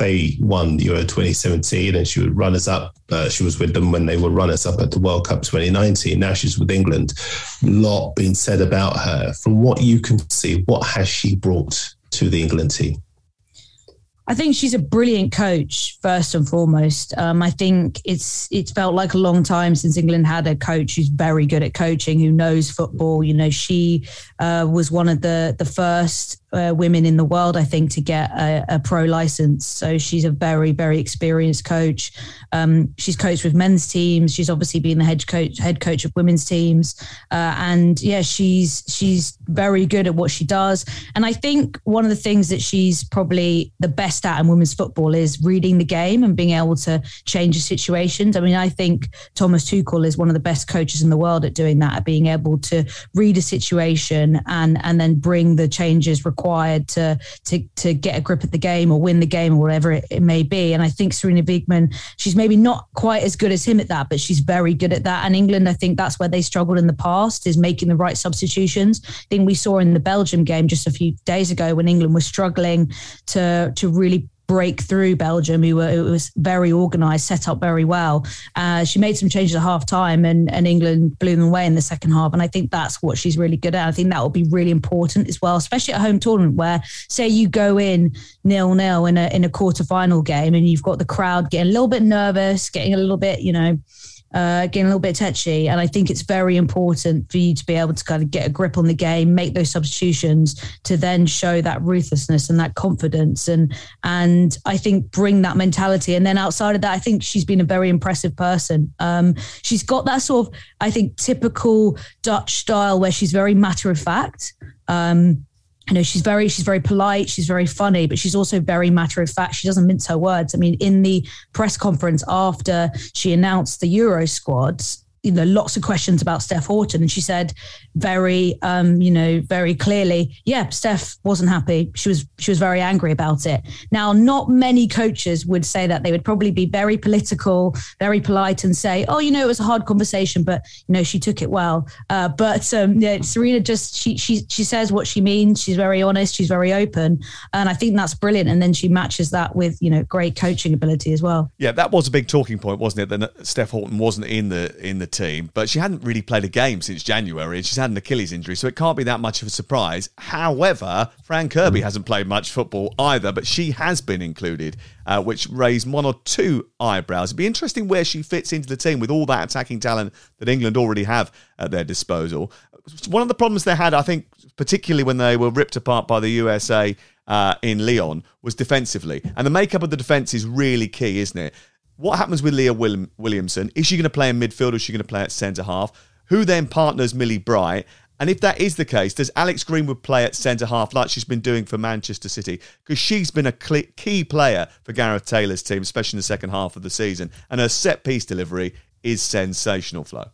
they won Euro 2017 and she would run us up. Uh, she was with them when they were runners up at the World Cup 2019. Now she's with England. A lot being said about her. From what you can see, what has she brought to the England team? I think she's a brilliant coach first and foremost. Um, I think it's it's felt like a long time since England had a coach who's very good at coaching, who knows football. You know, she uh, was one of the the first uh, women in the world, I think, to get a, a, pro license. So she's a very, very experienced coach. Um, she's coached with men's teams. She's obviously been the head coach, head coach of women's teams, uh, and yeah, she's she's very good at what she does. And I think one of the things that she's probably the best at in women's football is reading the game and being able to change the situations. I mean, I think Thomas Tuchel is one of the best coaches in the world at doing that, at being able to read a situation and and then bring the changes required required to to to get a grip at the game or win the game or whatever it, it may be. And I think Sarina Wiegman, she's maybe not quite as good as him at that, but she's very good at that. And England, I think that's where they struggled in the past is making the right substitutions. I think we saw in the Belgium game just a few days ago when England was struggling to to really break through Belgium, who were it was very organised, set up very well. Uh, she made some changes at half time, and, and England blew them away in the second half. And I think that's what she's really good at. I think that will be really important as well, especially at home tournament where, say, you go in nil nil in a in a quarter final game, and you've got the crowd getting a little bit nervous, getting a little bit, you know uh, getting a little bit touchy. And I think it's very important for you to be able to kind of get a grip on the game, make those substitutions to then show that ruthlessness and that confidence. And and I think bring that mentality. And then outside of that, I think she's been a very impressive person. Um, she's got that sort of, I think, typical Dutch style where she's very matter of fact. Um, you know she's very she's very polite she's very funny but she's also very matter of fact. She doesn't mince her words. I mean in the press conference after she announced the euro squads you know lots of questions about Steph Houghton, and she said very, um, you know, very clearly, yeah, Steph wasn't happy. She was she was very angry about it. Now, not many coaches would say that. They would probably be very political, very polite, and say, oh, you know, it was a hard conversation, but you know, she took it well. Uh, but um, yeah, Sarina just she she she says what she means. She's very honest. She's very open, and I think that's brilliant. And then she matches that with you know great coaching ability as well. Yeah, that was a big talking point, wasn't it? That Steph Houghton wasn't in the in the team, but she hadn't really played a game since January, and she's had an Achilles injury, so it can't be that much of a surprise. However, Fran Kirby hasn't played much football either, but she has been included, uh, which raised one or two eyebrows. It'd be interesting where she fits into the team with all that attacking talent that England already have at their disposal. One of the problems they had, I think, particularly when they were ripped apart by the USA uh, in Lyon, was defensively. And the makeup of the defence is really key, isn't it? What happens with Leah William- Williamson? Is she going to play in midfield or is she going to play at centre half? Who then partners Millie Bright? And if that is the case, does Alex Greenwood play at centre half like she's been doing for Manchester City? Because she's been a key player for Gareth Taylor's team, especially in the second half of the season. And her set piece delivery is sensational, Flo.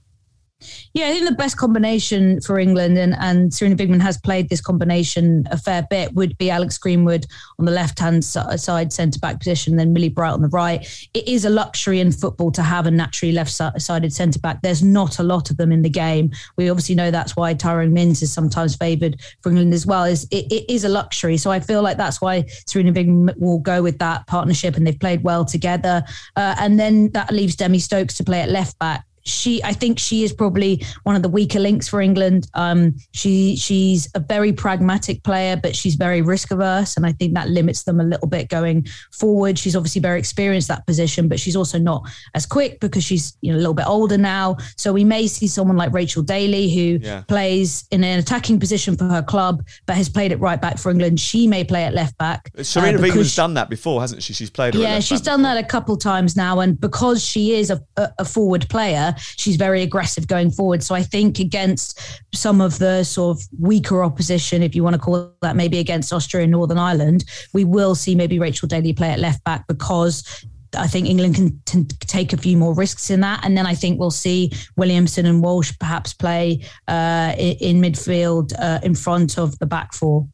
Yeah, I think the best combination for England, and, and Sarina Wiegman has played this combination a fair bit, would be Alex Greenwood on the left hand side centre back position, then Millie Bright on the right. It is a luxury in football to have a naturally left sided centre back. There's not a lot of them in the game. We obviously know that's why Tyrone Mings is sometimes favoured for England as well. Is it, it is a luxury, so I feel like that's why Sarina Wiegman will go with that partnership, and they've played well together. Uh, and then that leaves Demi Stokes to play at left back she I think she is probably one of the weaker links for England. Um, she she's a very pragmatic player, but she's very risk averse, and I think that limits them a little bit going forward. She's obviously very experienced that position, but she's also not as quick because she's you know a little bit older now. So we may see someone like Rachel Daly who yeah. plays in an attacking position for her club, but has played it right back for England. She may play at left back. Uh, Wiegman's done that before, hasn't she? She's played. yeah, she's done before. that a couple times now, and because she is a, a, a forward player she's very aggressive going forward. So I think against some of the sort of weaker opposition, if you want to call that, maybe against Austria and Northern Ireland, we will see maybe Rachel Daly play at left back because I think England can t- take a few more risks in that, and then I think we'll see Williamson and Walsh perhaps play uh, in, midfield uh, in front of the back four.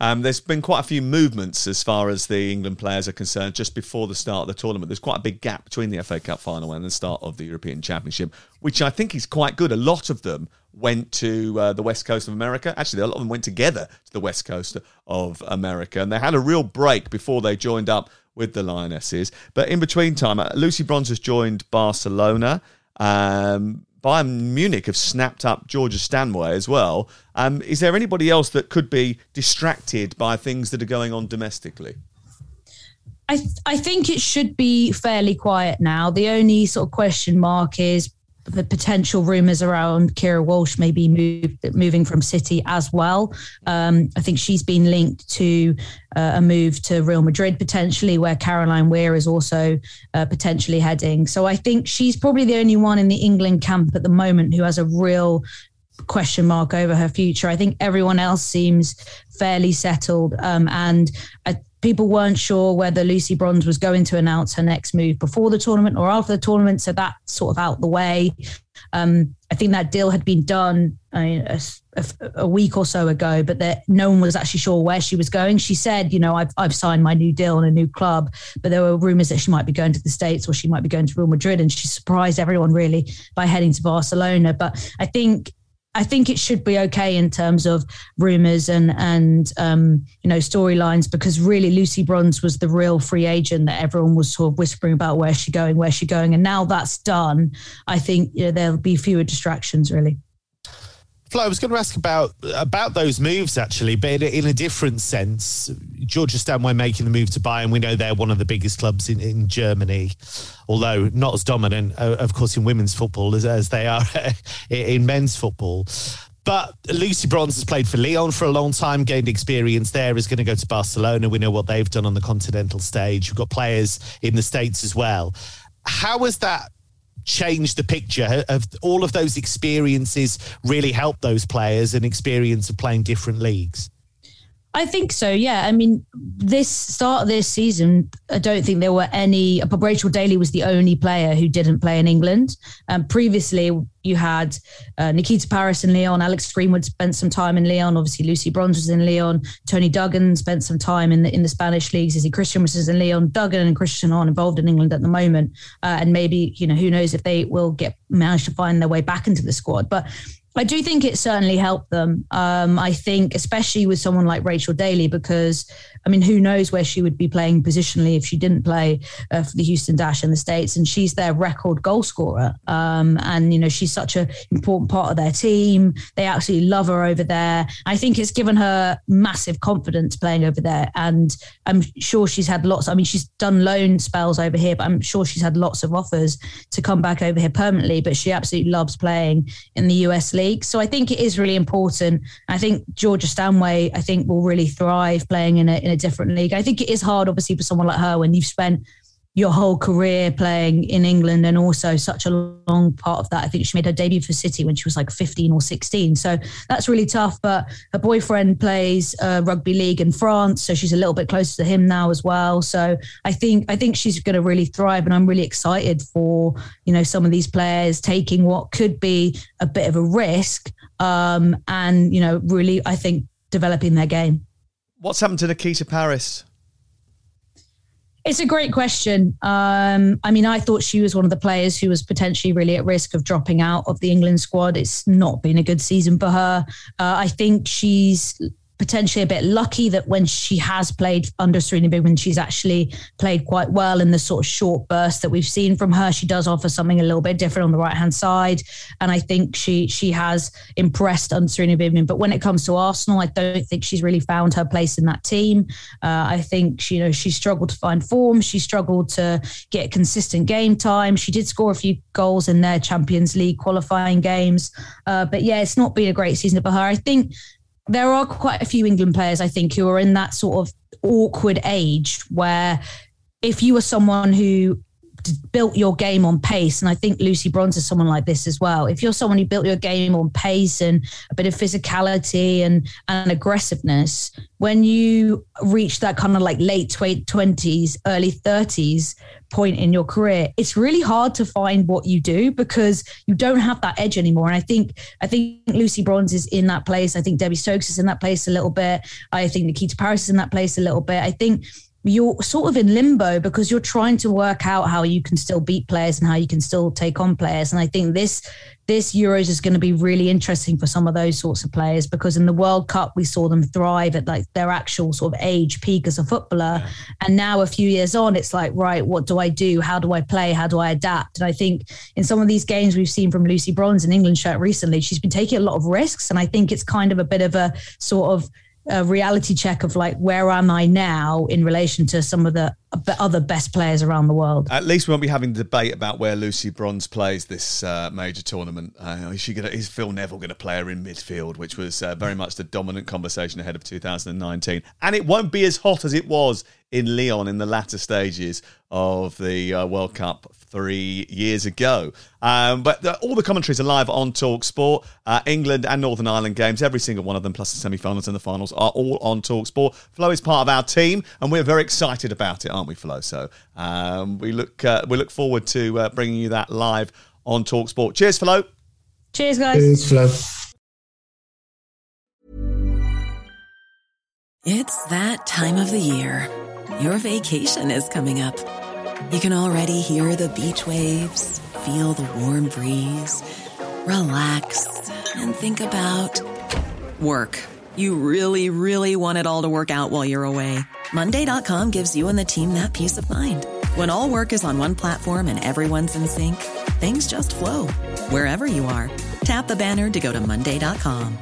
Um, there's been quite a few movements as far as the England players are concerned just before the start of the tournament. There's quite a big gap between the FA Cup final and the start of the European Championship, which I think is quite good. A lot of them went to uh, the west coast of America. Actually, a lot of them went together to the west coast of America, and they had a real break before they joined up with the Lionesses. But in between time, uh, Lucy Bronze has joined Barcelona. Um, Bayern Munich have snapped up Georgia Stanway as well. Um, is there anybody else that could be distracted by things that are going on domestically? I th- I think it should be fairly quiet now. The only sort of question mark is the potential rumours around Keira Walsh maybe moved, moving from City as well. Um, I think she's been linked to uh, a move to Real Madrid potentially, where Caroline Weir is also uh, potentially heading. So I think she's probably the only one in the England camp at the moment who has a real question mark over her future. I think everyone else seems fairly settled, um, and I people weren't sure whether Lucy Bronze was going to announce her next move before the tournament or after the tournament. So that's sort of out the way. Um, I think that deal had been done a, a, a, week or so ago, but that no one was actually sure where she was going. She said, you know, I've, I've signed my new deal in a new club, but there were rumors that she might be going to the States or she might be going to Real Madrid. And she surprised everyone really by heading to Barcelona. But I think I think it should be okay in terms of rumors and and um, you know storylines because really Lucy Bronze was the real free agent that everyone was sort of whispering about where's she going, where's she going, and now that's done. I think you know, there'll be fewer distractions really. Flo, I was going to ask about about those moves actually, but in a, different sense. Georgia Stanway making the move to Bayern, we know they're one of the biggest clubs in, in Germany, although not as dominant, uh, of course, in women's football as, as they are in men's football. But Lucy Bronze has played for Lyon for a long time, gained experience there, is going to go to Barcelona. We know what they've done on the continental stage. We've got players in the States as well. How has that change the picture? Have all of those experiences really helped those players and experience of playing different leagues? I think so. Yeah. I mean, this start of this season, I don't think there were any. Rachel Daly was the only player who didn't play in England. Um, previously, you had uh, Nikita Parris in Lyon. Alex Greenwood spent some time in Lyon. Obviously, Lucy Bronze was in Lyon. Toni Duggan spent some time in the in the Spanish leagues. Izzy Christian was in Lyon. Duggan and Christian aren't involved in England at the moment, uh, and maybe you know who knows if they will get manage to find their way back into the squad. But I do think it certainly helped them. Um, I think, especially with someone like Rachel Daly, because I mean, who knows where she would be playing positionally if she didn't play uh, for the Houston Dash in the States, and she's their record goal scorer. Um, and you know, she's such an important part of their team. They absolutely love her over there. I think it's given her massive confidence playing over there, and I'm sure she's had lots. I mean, she's done loan spells over here, but I'm sure she's had lots of offers to come back over here permanently. But she absolutely loves playing in the US League. So I think it is really important. I think Georgia Stanway, I think, will really thrive playing in a, in a different league. I think it is hard, obviously, for someone like her when you've spent your whole career playing in England and also such a long part of that. I think she made her debut for City when she was like 15 or 16. So that's really tough. But her boyfriend plays uh, rugby league in France, so she's a little bit closer to him now as well. So I think I think she's going to really thrive, and I'm really excited for you know some of these players taking what could be a bit of a risk, um, and you know really I think developing their game. What's happened to Nikita Parris? It's a great question. Um, I mean, I thought she was one of the players who was potentially really at risk of dropping out of the England squad. It's not been a good season for her. Uh, I think she's potentially a bit lucky that when she has played under Sarina Wiegman, she's actually played quite well in the sort of short burst that we've seen from her. She does offer something a little bit different on the right hand side, and I think she she has impressed under Sarina Wiegman. But when it comes to Arsenal, I don't think she's really found her place in that team. Uh, I think she, you know she struggled to find form. She struggled to get consistent game time. She did score a few goals in their Champions League qualifying games, uh, but yeah, it's not been a great season for her. I think there are quite a few England players, I think, who are in that sort of awkward age where if you were someone who built your game on pace. And I think Lucy Bronze is someone like this as well. If you're someone who built your game on pace and a bit of physicality and, and aggressiveness, when you reach that kind of like late 20s, early 30s point in your career, it's really hard to find what you do because you don't have that edge anymore. And I think I think Lucy Bronze is in that place. I think Demi Stokes is in that place a little bit. I think Nikita Parris is in that place a little bit. I think you're sort of in limbo because you're trying to work out how you can still beat players and how you can still take on players. And I think this this Euros is going to be really interesting for some of those sorts of players because in the World Cup we saw them thrive at like their actual sort of age peak as a footballer. Yeah. And now a few years on, it's like, right, what do I do? How do I play? How do I adapt? And I think in some of these games we've seen from Lucy Bronze in England shirt recently, she's been taking a lot of risks. And I think it's kind of a bit of a sort of a reality check of like where am I now in relation to some of the other best players around the world. At least we won't be having the debate about where Lucy Bronze plays this uh, major tournament. Uh, is she gonna? Is Phil Neville going to play her in midfield, which was uh, very much the dominant conversation ahead of 2019, and it won't be as hot as it was in Lyon in the latter stages of the uh, World Cup three years ago. Um, but the, all the commentaries are live on Talk Sport. Uh, England and Northern Ireland games, every single one of them, plus the semi-finals and the finals, are all on Talk Sport. Flo is part of our team, and we're very excited about it, aren't we, aren't we, Flo? So um, we look uh, we look forward to uh, bringing you that live on Talksport. Cheers, Flo. Cheers, guys. Cheers, Flo. It's that time of the year. Your vacation is coming up. You can already hear the beach waves, feel the warm breeze, relax, and think about work. You really, really want it all to work out while you're away. Monday.com gives you and the team that peace of mind. When all work is on one platform and everyone's in sync, things just flow wherever you are. Tap the banner to go to Monday.com.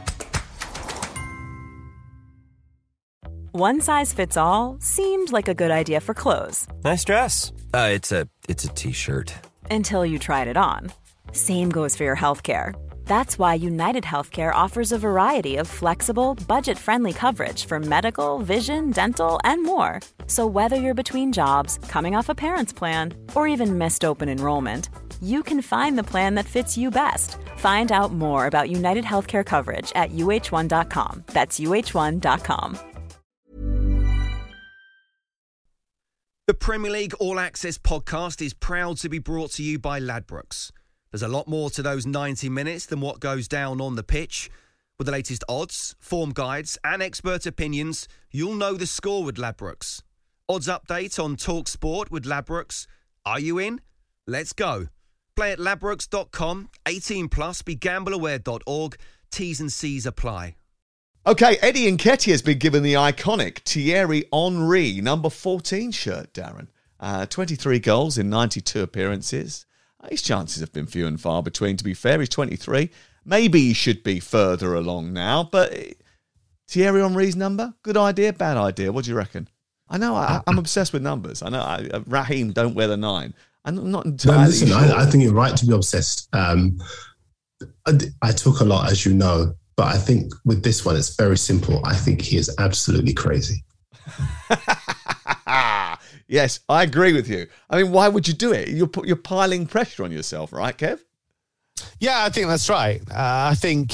One size fits all seemed like a good idea for clothes. Nice dress. Uh, it's a it's a t-shirt. Until you tried it on. Same goes for your healthcare. That's why United Healthcare offers a variety of flexible, budget-friendly coverage for medical, vision, dental, and more. So whether you're between jobs, coming off a parent's plan, or even missed open enrollment, you can find the plan that fits you best. Find out more about United Healthcare coverage at uh1.com. That's uh1.com. The Premier League All Access podcast is proud to be brought to you by Ladbrokes. There's a lot more to those 90 minutes than what goes down on the pitch. With the latest odds, form guides, and expert opinions, you'll know the score with Ladbrokes. Odds update on Talk Sport with Ladbrokes. Are you in? Let's go. Play at ladbrokes.com, 18 plus, begambleaware.org. T's and C's apply. Okay, Eddie Nketiah has been given the iconic Thierry Henry number 14 shirt, Darren. Uh, 23 goals in 92 appearances. His chances have been few and far between, to be fair. He's 23. Maybe he should be further along now, but uh, Thierry Henry's number? Good idea, bad idea? What do you reckon? I know I, am obsessed with numbers. I know I, uh, Raheem don't wear the nine. I'm not entirely no, listen, sure. I, I, think you're right to be obsessed. Um, I, I took a lot, as you know, but I think with this one, it's very simple. I think he is absolutely crazy. yes, I agree with you. I mean, why would you do it? You're you're piling pressure on yourself, right, Kev? Yeah, I think that's right. Uh, I think.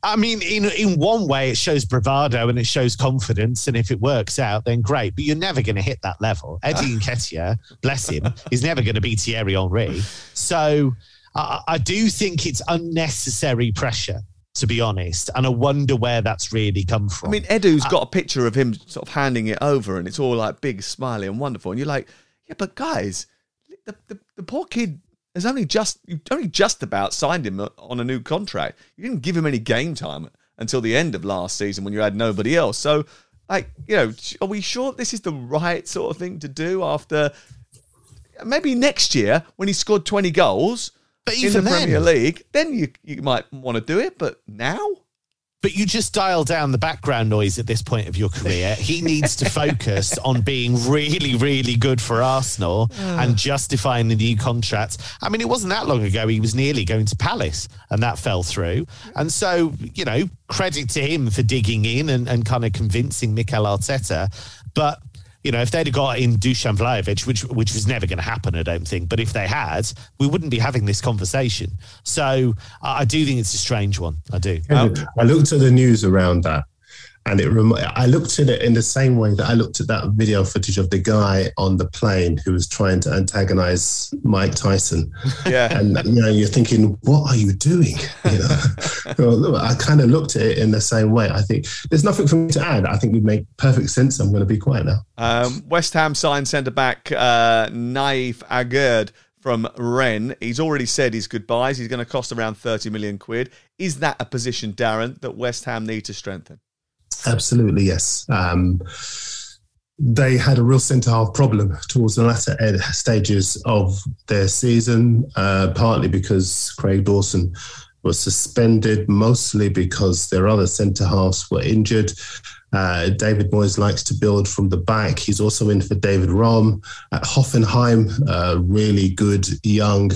I mean, in in one way, it shows bravado and it shows confidence, and if it works out, then great. But you're never going to hit that level. Eddie Nketiah, bless him, is never going to be Thierry Henry. So I, I do think it's unnecessary pressure to be honest. And I wonder where that's really come from. I mean, Edu's uh, got a picture of him sort of handing it over, and it's all like big, smiley, and wonderful. And you're like, yeah, but guys, the, the, the poor kid has only just you only just about signed him on a new contract. You didn't give him any game time until the end of last season when you had nobody else. So, like, you know, are we sure this is the right sort of thing to do after maybe next year when he scored 20 goals? But even in the then, Premier League, then you you might want to do it. But now, but you just dial down the background noise at this point of your career. He needs to focus on being really, really good for Arsenal ah. and justifying the new contract. I mean, it wasn't that long ago he was nearly going to Palace and that fell through. And so, you know, credit to him for digging in and, and kind of convincing Mikel Arteta. But you know, if they'd have got in Dusan Vlahovic, which which was never going to happen, I don't think. But if they had, we wouldn't be having this conversation. So I, I do think it's a strange one. I do. I looked at the news around that, and it rem- I looked at it in the same way that I looked at that video footage of the guy on the plane who was trying to antagonize Mike Tyson. Yeah, and you know you're thinking, what are you doing? You know, I kind of looked at it in the same way. I think there's nothing for me to add. I think we make perfect sense. I'm going to be quiet now. Um, West Ham signed centre back uh, Nayef Aguerd from Rennes. He's already said his goodbyes. He's going to cost around 30 million quid. Is that a position, Darren, that West Ham need to strengthen? Absolutely, yes. Um, they had a real centre half problem towards the latter stages of their season, uh, partly because Craig Dawson was suspended, mostly because their other centre halves were injured. Uh, David Moyes likes to build from the back. He's also in for David Raum at Hoffenheim, uh, really good young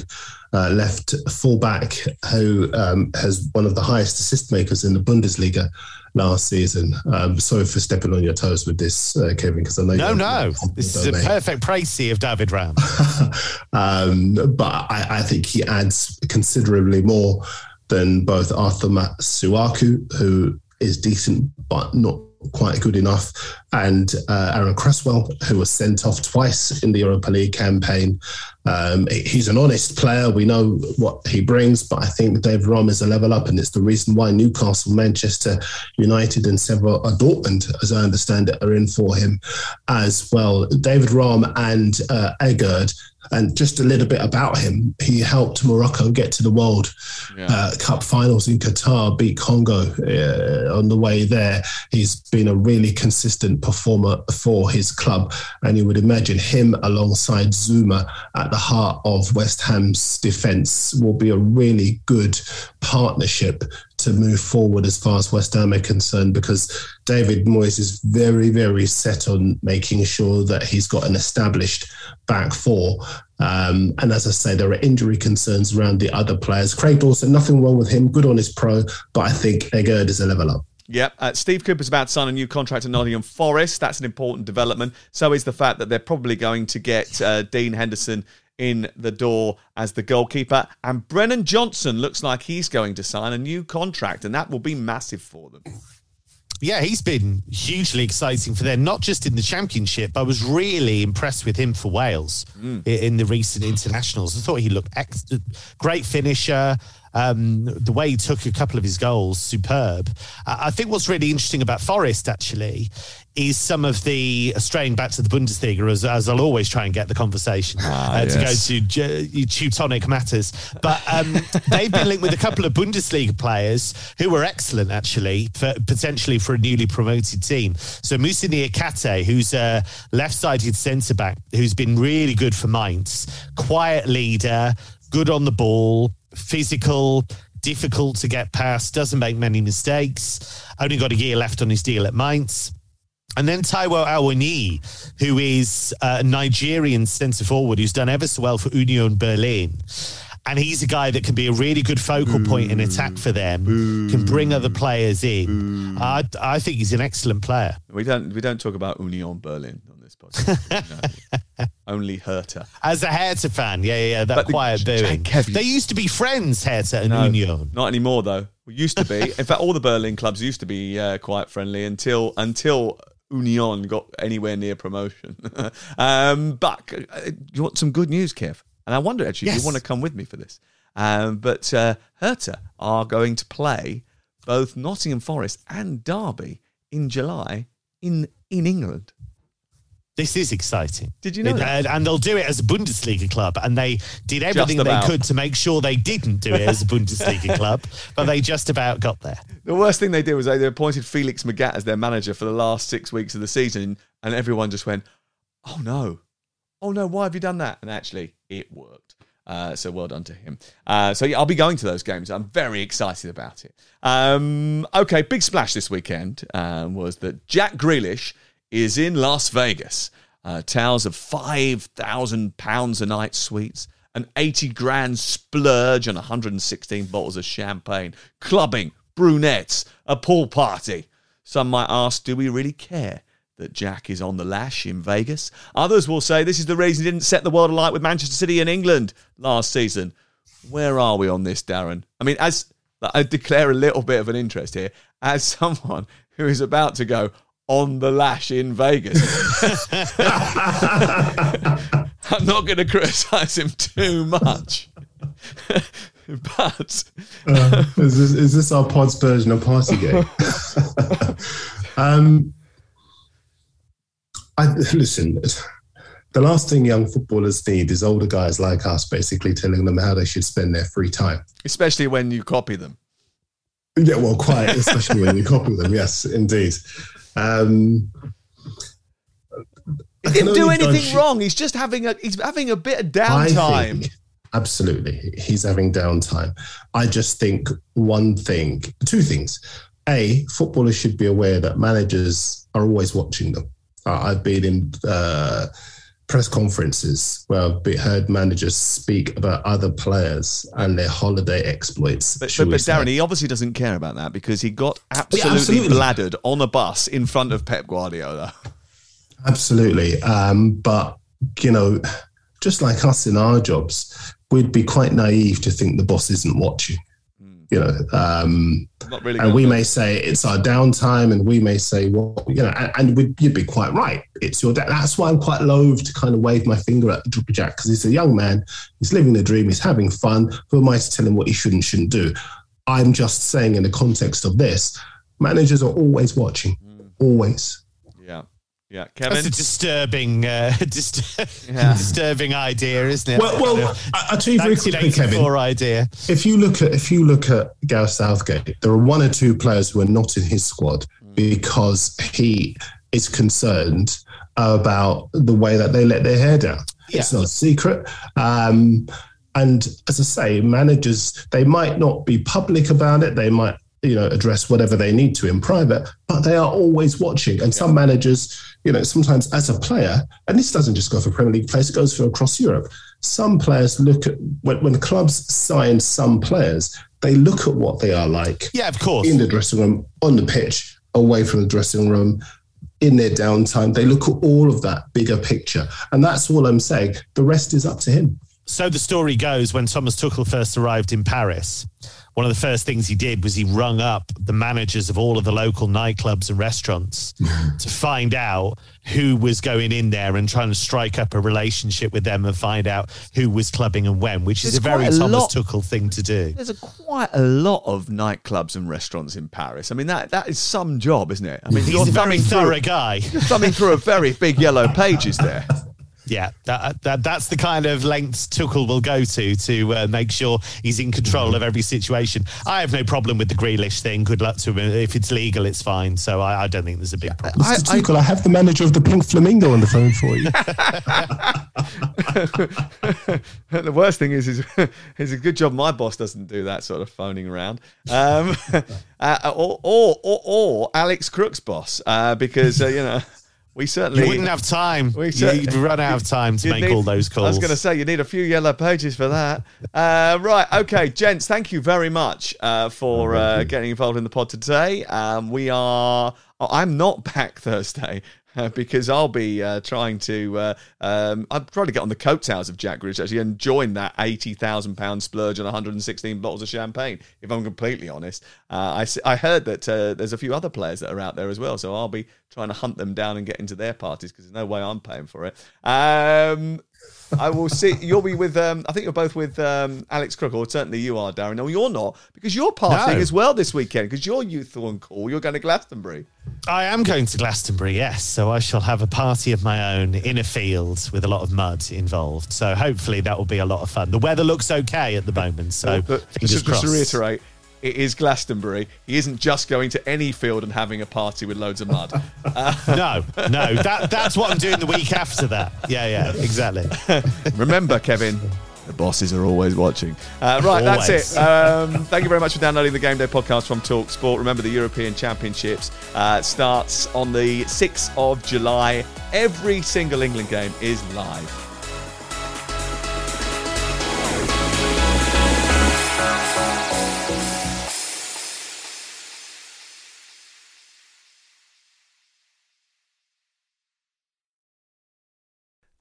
uh, left fullback who um, has one of the highest assist makers in the Bundesliga last season. Um, sorry for stepping on your toes with this, uh, Kevin, because I know no, no, this is a perfect précis of David Raum. um, but I, I, think he adds considerably more than both Arthur Masuaku, who is decent but not quite good enough, and uh, Aaron Cresswell, who was sent off twice in the Europa League campaign. Um, he's an honest player. We know what he brings, but I think David Raum is a level up, and it's the reason why Newcastle, Manchester United, and several uh, Dortmund, as I understand it, are in for him as well. David Raum and uh, Aguerd and just a little bit about him. He helped Morocco get to the World yeah. uh, Cup finals in Qatar, beat Congo uh, on the way there. He's been a really consistent performer for his club. And you would imagine him alongside Zouma at the heart of West Ham's defence will be a really good partnership to move forward as far as West Ham are concerned because David Moyes is very, very set on making sure that he's got an established back four. Um, and as I say, there are injury concerns around the other players. Craig Dawson, nothing wrong with him, good on his pro, but I think Aguerd is a level up. Yep. Uh, Steve Cooper's about to sign a new contract at Nottingham Forest. That's an important development. So is the fact that they're probably going to get uh, Dean Henderson in the door as the goalkeeper. And Brennan Johnson looks like he's going to sign a new contract, and that will be massive for them. Yeah, he's been hugely exciting for them, not just in the championship. I was really impressed with him for Wales mm. in the recent internationals. I thought he looked ex- great finisher. Um, the way he took a couple of his goals, superb. I think what's really interesting about Forest actually is some of the straying back to the Bundesliga, as, as I'll always try and get the conversation ah, uh, yes. to go to Teutonic matters. But um, they've been linked with a couple of Bundesliga players who were excellent, actually, for, potentially for a newly promoted team. So Moussa Niakhaté, who's a left-sided centre back, who's been really good for Mainz, quiet leader, good on the ball, physical, difficult to get past, doesn't make many mistakes. Only got a year left on his deal at Mainz. And then Taiwo Awoniyi, who is a Nigerian centre forward who's done ever so well for Union Berlin. And he's a guy that can be a really good focal point in attack for them, can bring other players in. Mm. I, I think he's an excellent player. We don't we don't talk about Union Berlin on this podcast. no. Only Hertha. As a Hertha fan, yeah, yeah, that but quiet the, booing. Kev, they used to be friends, Hertha and no, Union. Not anymore, though. We used to be. in fact, all the Berlin clubs used to be uh, quite friendly until until Union got anywhere near promotion. um, but uh, you want some good news, Kev? And I wonder actually yes. if you want to come with me for this. Um, but uh, Hertha are going to play both Nottingham Forest and Derby in July in in England. This is exciting. Did you know that? And they'll do it as a Bundesliga club, and they did everything they could to make sure they didn't do it as a Bundesliga club, but they just about got there. The worst thing they did was they appointed Felix Magath as their manager for the last six weeks of the season, and everyone just went, "Oh no, oh no, why have you done that?" And actually, it worked. Uh, so well done to him. Uh, so yeah, I'll be going to those games. I'm very excited about it. Um, okay, big splash this weekend um, was that Jack Grealish is in Las Vegas. Uh, towers of £5,000 a night suites, an 80 grand splurge on 116 bottles of champagne, clubbing, brunettes, a pool party. Some might ask, do we really care that Jack is on the lash in Vegas? Others will say this is the reason he didn't set the world alight with Manchester City and England last season. Where are we on this, Darren? I mean, as I declare a little bit of an interest here, as someone who is about to go on the lash in Vegas. I'm not going to criticize him too much. but uh, is, this, is, this, our pod's version of Partygate? um, I, listen, the last thing young footballers need is older guys like us basically telling them how they should spend their free time. Especially when you copy them. Yeah, well, quite, especially when you copy them. Yes, indeed. Um, he didn't do anything wrong. He's just having a he's having a bit of downtime. Absolutely, he's having downtime. I just think one thing, two things. A, footballers should be aware that managers are always watching them. Uh, I've been in uh, press conferences where I've heard managers speak about other players and their holiday exploits. But, but, but Darren, he obviously doesn't care about that because he got absolutely, yeah, absolutely. bladdered on a bus in front of Pep Guardiola. Absolutely. Um, but, you know, just like us in our jobs, we'd be quite naive to think the boss isn't watching. You know, um, Not really and we may say it's our downtime, and we may say, well, you know, and, and we'd, you'd be quite right. It's your. Da- That's why I'm quite loath to kind of wave my finger at Jack because he's a young man. He's living the dream. He's having fun. Who am I to tell him what he should and shouldn't do? I'm just saying, in the context of this, managers are always watching, always. Yeah. Yeah. That's a disturbing, uh, dist- Yeah. disturbing idea, isn't it? Well, well, I, I'll tell you very quickly, Kevin. 1984 idea. If you look at if you look at Gareth Southgate, there are one or two players who are not in his squad because he is concerned about the way that they let their hair down. It's not a secret. Um, and as I say, managers they might not be public about it. They might you know address whatever they need to in private, but they are always watching. And some managers, you know, sometimes as a player, and this doesn't just go for Premier League players; it goes for across Europe. Some players look at when, when clubs sign some players, they look at what they are like. Yeah, of course. In the dressing room, on the pitch, away from the dressing room, in their downtime. They look at all of that bigger picture. And that's all I'm saying. The rest is up to him. So the story goes when Thomas Tuchel first arrived in Paris, one of the first things he did was he rung up the managers of all of the local nightclubs and restaurants to find out who was going in there and trying to strike up a relationship with them and find out who was clubbing and when, which is a very a Thomas lot- Tuchel thing to do. There's a, quite a lot of nightclubs and restaurants in Paris. I mean, that that is some job, isn't it? I mean, He's a very thumbing through- guy. You're thumbing through a very big yellow pages there. Yeah, that, that that's the kind of lengths Tuchel will go to to uh, make sure he's in control of every situation. I have no problem with the Grealish thing. Good luck to him. If it's legal, it's fine. So I, I don't think there's a big problem. Mr. Tuchel, I, have the manager of the Pink Flamingo on the phone for you. the worst thing is, is, is a good job my boss doesn't do that sort of phoning around. Um, uh, or, or, or, or Alex Crook's boss, uh, because, uh, you know, we certainly You wouldn't have time. We You'd run out of time to make need- all those calls. I was going to say you need a few yellow pages for that. Uh, right, okay, gents, thank you very much uh, for uh, getting involved in the pod today. Um, we are. I'm not back Thursday. Because I'll be uh, trying to, uh, um, I'll try to get on the coattails of Jack Grealish actually and join that eighty thousand pound splurge on 116 bottles of champagne. If I'm completely honest, uh, I, I heard that uh, there's a few other players that are out there as well, so I'll be trying to hunt them down and get into their parties because there's no way I'm paying for it. Um, I will see. You'll be with. Um, I think you're both with um, Alex Crook, or certainly you are, Darren. No, you're not because you're partying No. as well this weekend because you're youthful and cool. You're going to Glastonbury. I am going to Glastonbury, yes. So I shall have a party of my own in a field with a lot of mud involved. So hopefully that will be a lot of fun. The weather looks okay at the moment, so But just, just to reiterate, it is Glastonbury. He isn't just going to any field and having a party with loads of mud. Uh, no, no, that that's what I'm doing the week after that. Yeah, yeah, exactly. Remember, Kevin, the bosses are always watching. Uh, right, that's it. Um, thank you very much for downloading the Game Day podcast from Talk Sport. Remember, the European Championships uh, starts on the 6th of July. Every single England game is live.